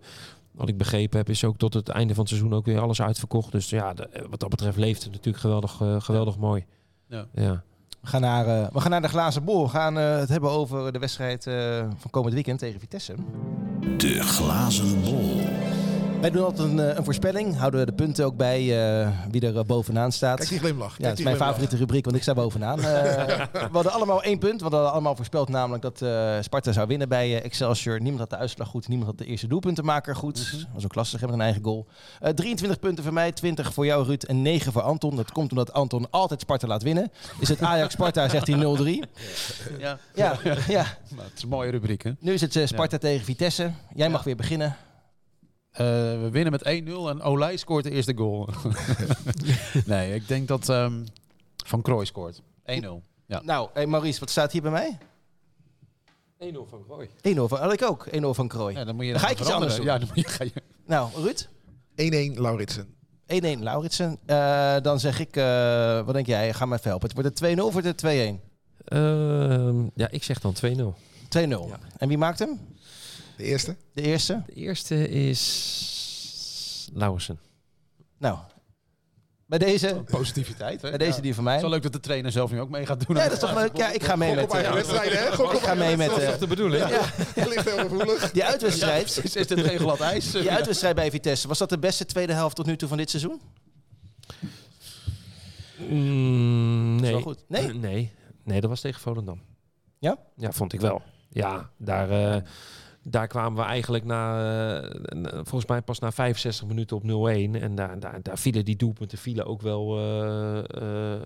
wat ik begrepen heb, is ook tot het einde van het seizoen ook weer alles uitverkocht. Dus ja, de- wat dat betreft leeft het natuurlijk geweldig, geweldig mooi. Ja. ja. We gaan naar, eh, we gaan naar de glazen bol. We gaan eh, het hebben over de wedstrijd eh, van komend weekend tegen Vitesse. De glazen bol. Wij doen altijd een, eh, een voorspelling. Houden we de punten ook bij eh, wie er eh, bovenaan staat. Kijk die glimlach. Ja, het is mijn glimlach. favoriete rubriek, want ik sta bovenaan. Eh, we hadden allemaal één punt. We hadden allemaal voorspeld namelijk dat eh, Sparta zou winnen bij Excelsior. Niemand had de uitslag goed. Niemand had de eerste doelpuntenmaker goed. Dat was ook lastig, hebben een eigen goal. Eh, 23 punten voor mij, 20 voor jou Ruud en 9 voor Anton. Dat komt omdat Anton altijd Sparta laat winnen. Is het Ajax-Sparta, zegt hij 0-3. Ja. Ja, ja. Maar het is een mooie rubriek, hè? Nu is het Sparta tegen Vitesse. Jij mag Ja. weer beginnen. Eh, we winnen met 1-0 en Olij scoort de eerste goal. nee, ik denk dat ehm, Van Krooi scoort. 1-0. Ja. Nou, hey Maurice, wat staat hier bij mij? 1-0 van Roy. 1-0 van, had ik ook. 1-0 van Krooi. Ja, dan moet je Dan ga ik iets anders Ja, dan moet je, ga je... Nou, Ruud? 1-1 Lauritsen. 1-1 Lauritsen. Eh, dan zeg ik, eh, wat denk jij? Ga me even helpen. Wordt het 2-0 of wordt het 2-1? 2-0. Ehm, ja, ik zeg dan 2-0. En wie maakt hem? De eerste. De eerste? De eerste is Lauwersen. Nou, bij deze, Positiviteit, hè? bij deze Ja. die van Het mij. is wel leuk dat de trainer zelf nu ook mee gaat doen. Ja, dat is toch leuk. Ja, ik ga mee met... Eh, wedstrijden, hè? Gok op ik ga mee met... eh, de bedoeling? ja, ligt heel gevoelig. die uitwedstrijd. Is, is dit geen glad ijs? Die uitwedstrijd bij Vitesse. Was dat de beste tweede helft tot nu toe van dit seizoen? Mm, is nee. wel goed. Nee? nee. Nee, dat was tegen Volendam. Ja? Ja, vond ik wel. Ja, daar, eh, daar kwamen we eigenlijk na, eh, na- volgens mij pas na 65 minuten op 0-1. En daar, daar, daar vielen die doelpunten vielen ook wel eh, eh,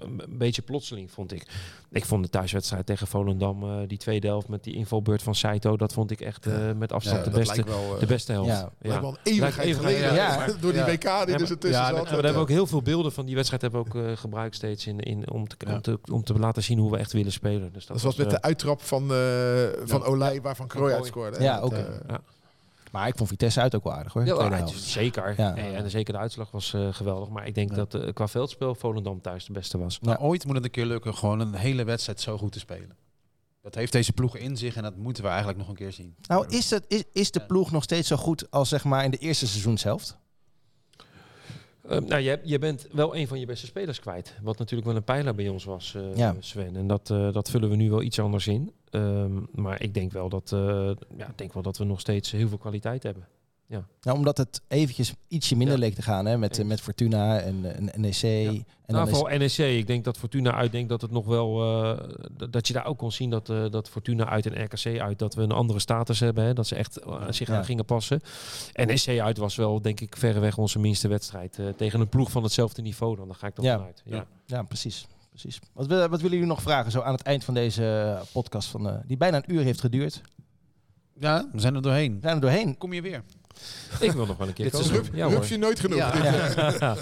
een beetje plotseling, vond ik. Ik vond de thuiswedstrijd tegen Volendam, eh, die tweede helft met die invalbeurt van Saito, dat vond ik echt eh, met afstand Ja, de, dat beste, wel, eh, de beste helft. Ja. Ja. lijkt wel een eeuwigheid geleden. Door die. WK die er zo tussen ja, zat. We hebben ook heel veel beelden van die wedstrijd hebben ook eh, gebruikt steeds in, in, om, te, Ja. om, te, om te laten zien hoe we echt willen spelen. Dus dat Dat was met eh, de uittrap van, eh van Olij, waarvan Krooi Ja, Dat, ook. eh, Maar ik vond Vitesse uit ook wel aardig hoor. Ja, ja, zeker. Ja. Nee, en zeker de uitslag was eh, geweldig. Maar ik denk Ja. dat eh, qua veldspel Volendam thuis de beste was. Maar ooit moet het een keer lukken gewoon een hele wedstrijd zo goed te spelen. Dat heeft deze ploeg in zich en dat moeten we eigenlijk nog een keer zien. Nou, is, het, is, is de ploeg nog steeds zo goed als zeg maar in de eerste seizoenshelft? Eh, nou, je, je bent wel een van je beste spelers kwijt. Wat natuurlijk wel een pijler bij ons was, eh, Ja. Sven. En dat, eh, dat vullen we nu wel iets anders in. Ehm, maar ik denk wel, dat, eh, ja, ik denk wel dat we nog steeds heel veel kwaliteit hebben. Nou, omdat het eventjes ietsje minder Ja. leek te gaan hè, met, met Fortuna en, en NEC. En nou, dan vooral NEC. Ik denk dat Fortuna uit, denk dat het nog wel, eh, dat je daar ook kon zien dat, eh, dat Fortuna uit en RKC uit, dat we een andere status hebben. Hè, dat ze echt zich Ja. aan gingen passen. NEC uit was wel, denk ik, verreweg onze minste wedstrijd. tegen een ploeg van hetzelfde niveau dan. Daar ga ik Ja. vanuit. Ja. ja, precies. Precies. Wat, wat willen jullie nog vragen zo aan het eind van deze eh, podcast, van, eh, die bijna een uur heeft geduurd? Ja, we zijn er doorheen. We zijn er doorheen. Kom je weer? Ik wil nog wel een keer Dit is komen. Rup, Ja, hoor. rupsje nooit genoeg. Ja. Laten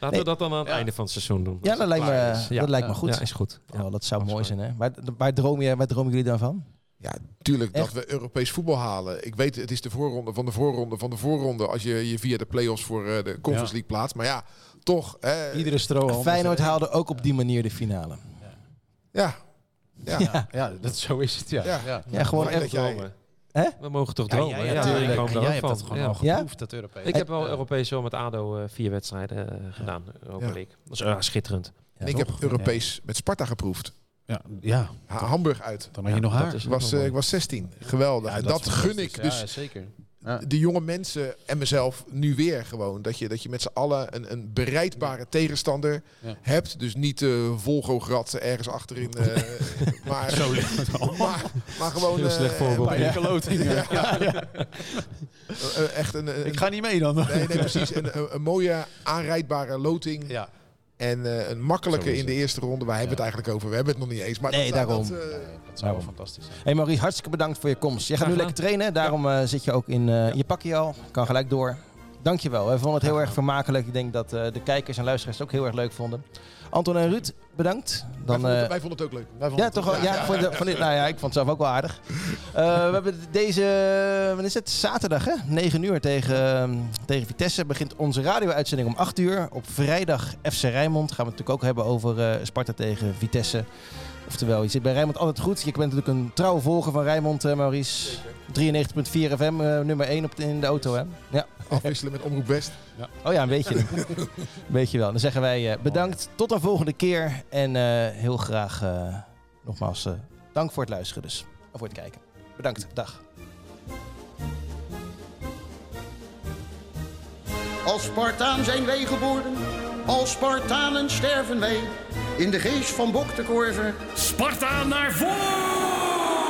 Nee. we dat dan aan het Ja. einde van het seizoen doen. ja dat lijkt me. Ja. dat lijkt me goed. Ja, is goed. Ja, dat zou mooi zijn. Hè? Waar, waar, droom je, waar dromen jullie dan van? Ja, tuurlijk dat we Europees voetbal halen. Ik weet, het is de voorronde van de voorronde van de voorronde als je je via de play-offs voor eh, de Conference Ja. League plaatst. Maar ja, toch. Hè, Iedere strohalm. Feyenoord haalde ook op die manier de finale. Ja, ja. Ja, Ja, dat, zo is het. Ja. Ja. ja. ja gewoon echt. dat. Hè? We mogen toch Ja, dromen? ja, Ja, ik Jij hebt dat gewoon Ja. al Ja? geproefd, dat Europees. Ik heb wel Europees wel met ADO eh, vier wedstrijden eh, gedaan. Europa. League. Dat is eh, schitterend. En ik heb Europees met Sparta geproefd. Ja, ja, Ha- Hamburg uit. dan had je Ja, nog dat haar. was, eh, ik was 16. Geweldig. Is dat gun ik dus Ja, zeker. Ja. de jonge mensen en mezelf nu weer gewoon. Dat je, dat je met z'n allen een, een bereidbare tegenstander Ja. hebt. Dus niet eh Volgograd ergens achterin. eh, maar, maar, maar gewoon... Heel eh, slecht voorbeeld. Ja. echt een, een- Ik ga niet mee dan. Nee, nee, precies. Een, een, een mooie aanrijdbare loting. Ja. En eh, een makkelijke in de eerste ronde. Waar hebben we het eigenlijk over? We hebben het nog niet eens. Maar Nee, dat, daarom. Dat, eh, Dat zou wel fantastisch zijn. Hey Maurice, hartstikke bedankt voor je komst. Jij gaat nu lekker trainen, daarom eh, zit je ook in eh, je pakje al. Kan gelijk door. Dankjewel, we vonden het heel erg vermakelijk. Ik denk dat eh, de kijkers en luisteraars het ook heel erg leuk vonden. Anton en Ruud, bedankt. wij, Dan, vonden het, eh, wij vonden het ook leuk. Wij vonden ja, toch wel. Ja, voor de, van dit, nou ja, ik vond het zelf ook wel aardig. Eh, we hebben deze, wat is het? Zaterdag, hè? 9 uur tegen, ehm, tegen Vitesse begint onze radio-uitzending om 8 uur. Op vrijdag FC Rijnmond gaan we het natuurlijk ook hebben over eh, Sparta tegen Vitesse. Oftewel, je zit bij Rijnmond altijd goed. Je bent natuurlijk een trouwe volger van Rijnmond, Maurice. 93.4 FM, nummer 1 op in de auto, hè? Ja. Afwisselen met Omroep West. Oh ja, een beetje. weet je wel. Dan zeggen wij eh, bedankt. Tot een volgende keer. En eh, heel graag eh, nogmaals dank voor het luisteren dus. En voor het kijken. Bedankt. Dag. Als Spartaan zijn wij geboren, als Spartanen sterven wij. In de geest van Bok de Korver Sparta naar voren!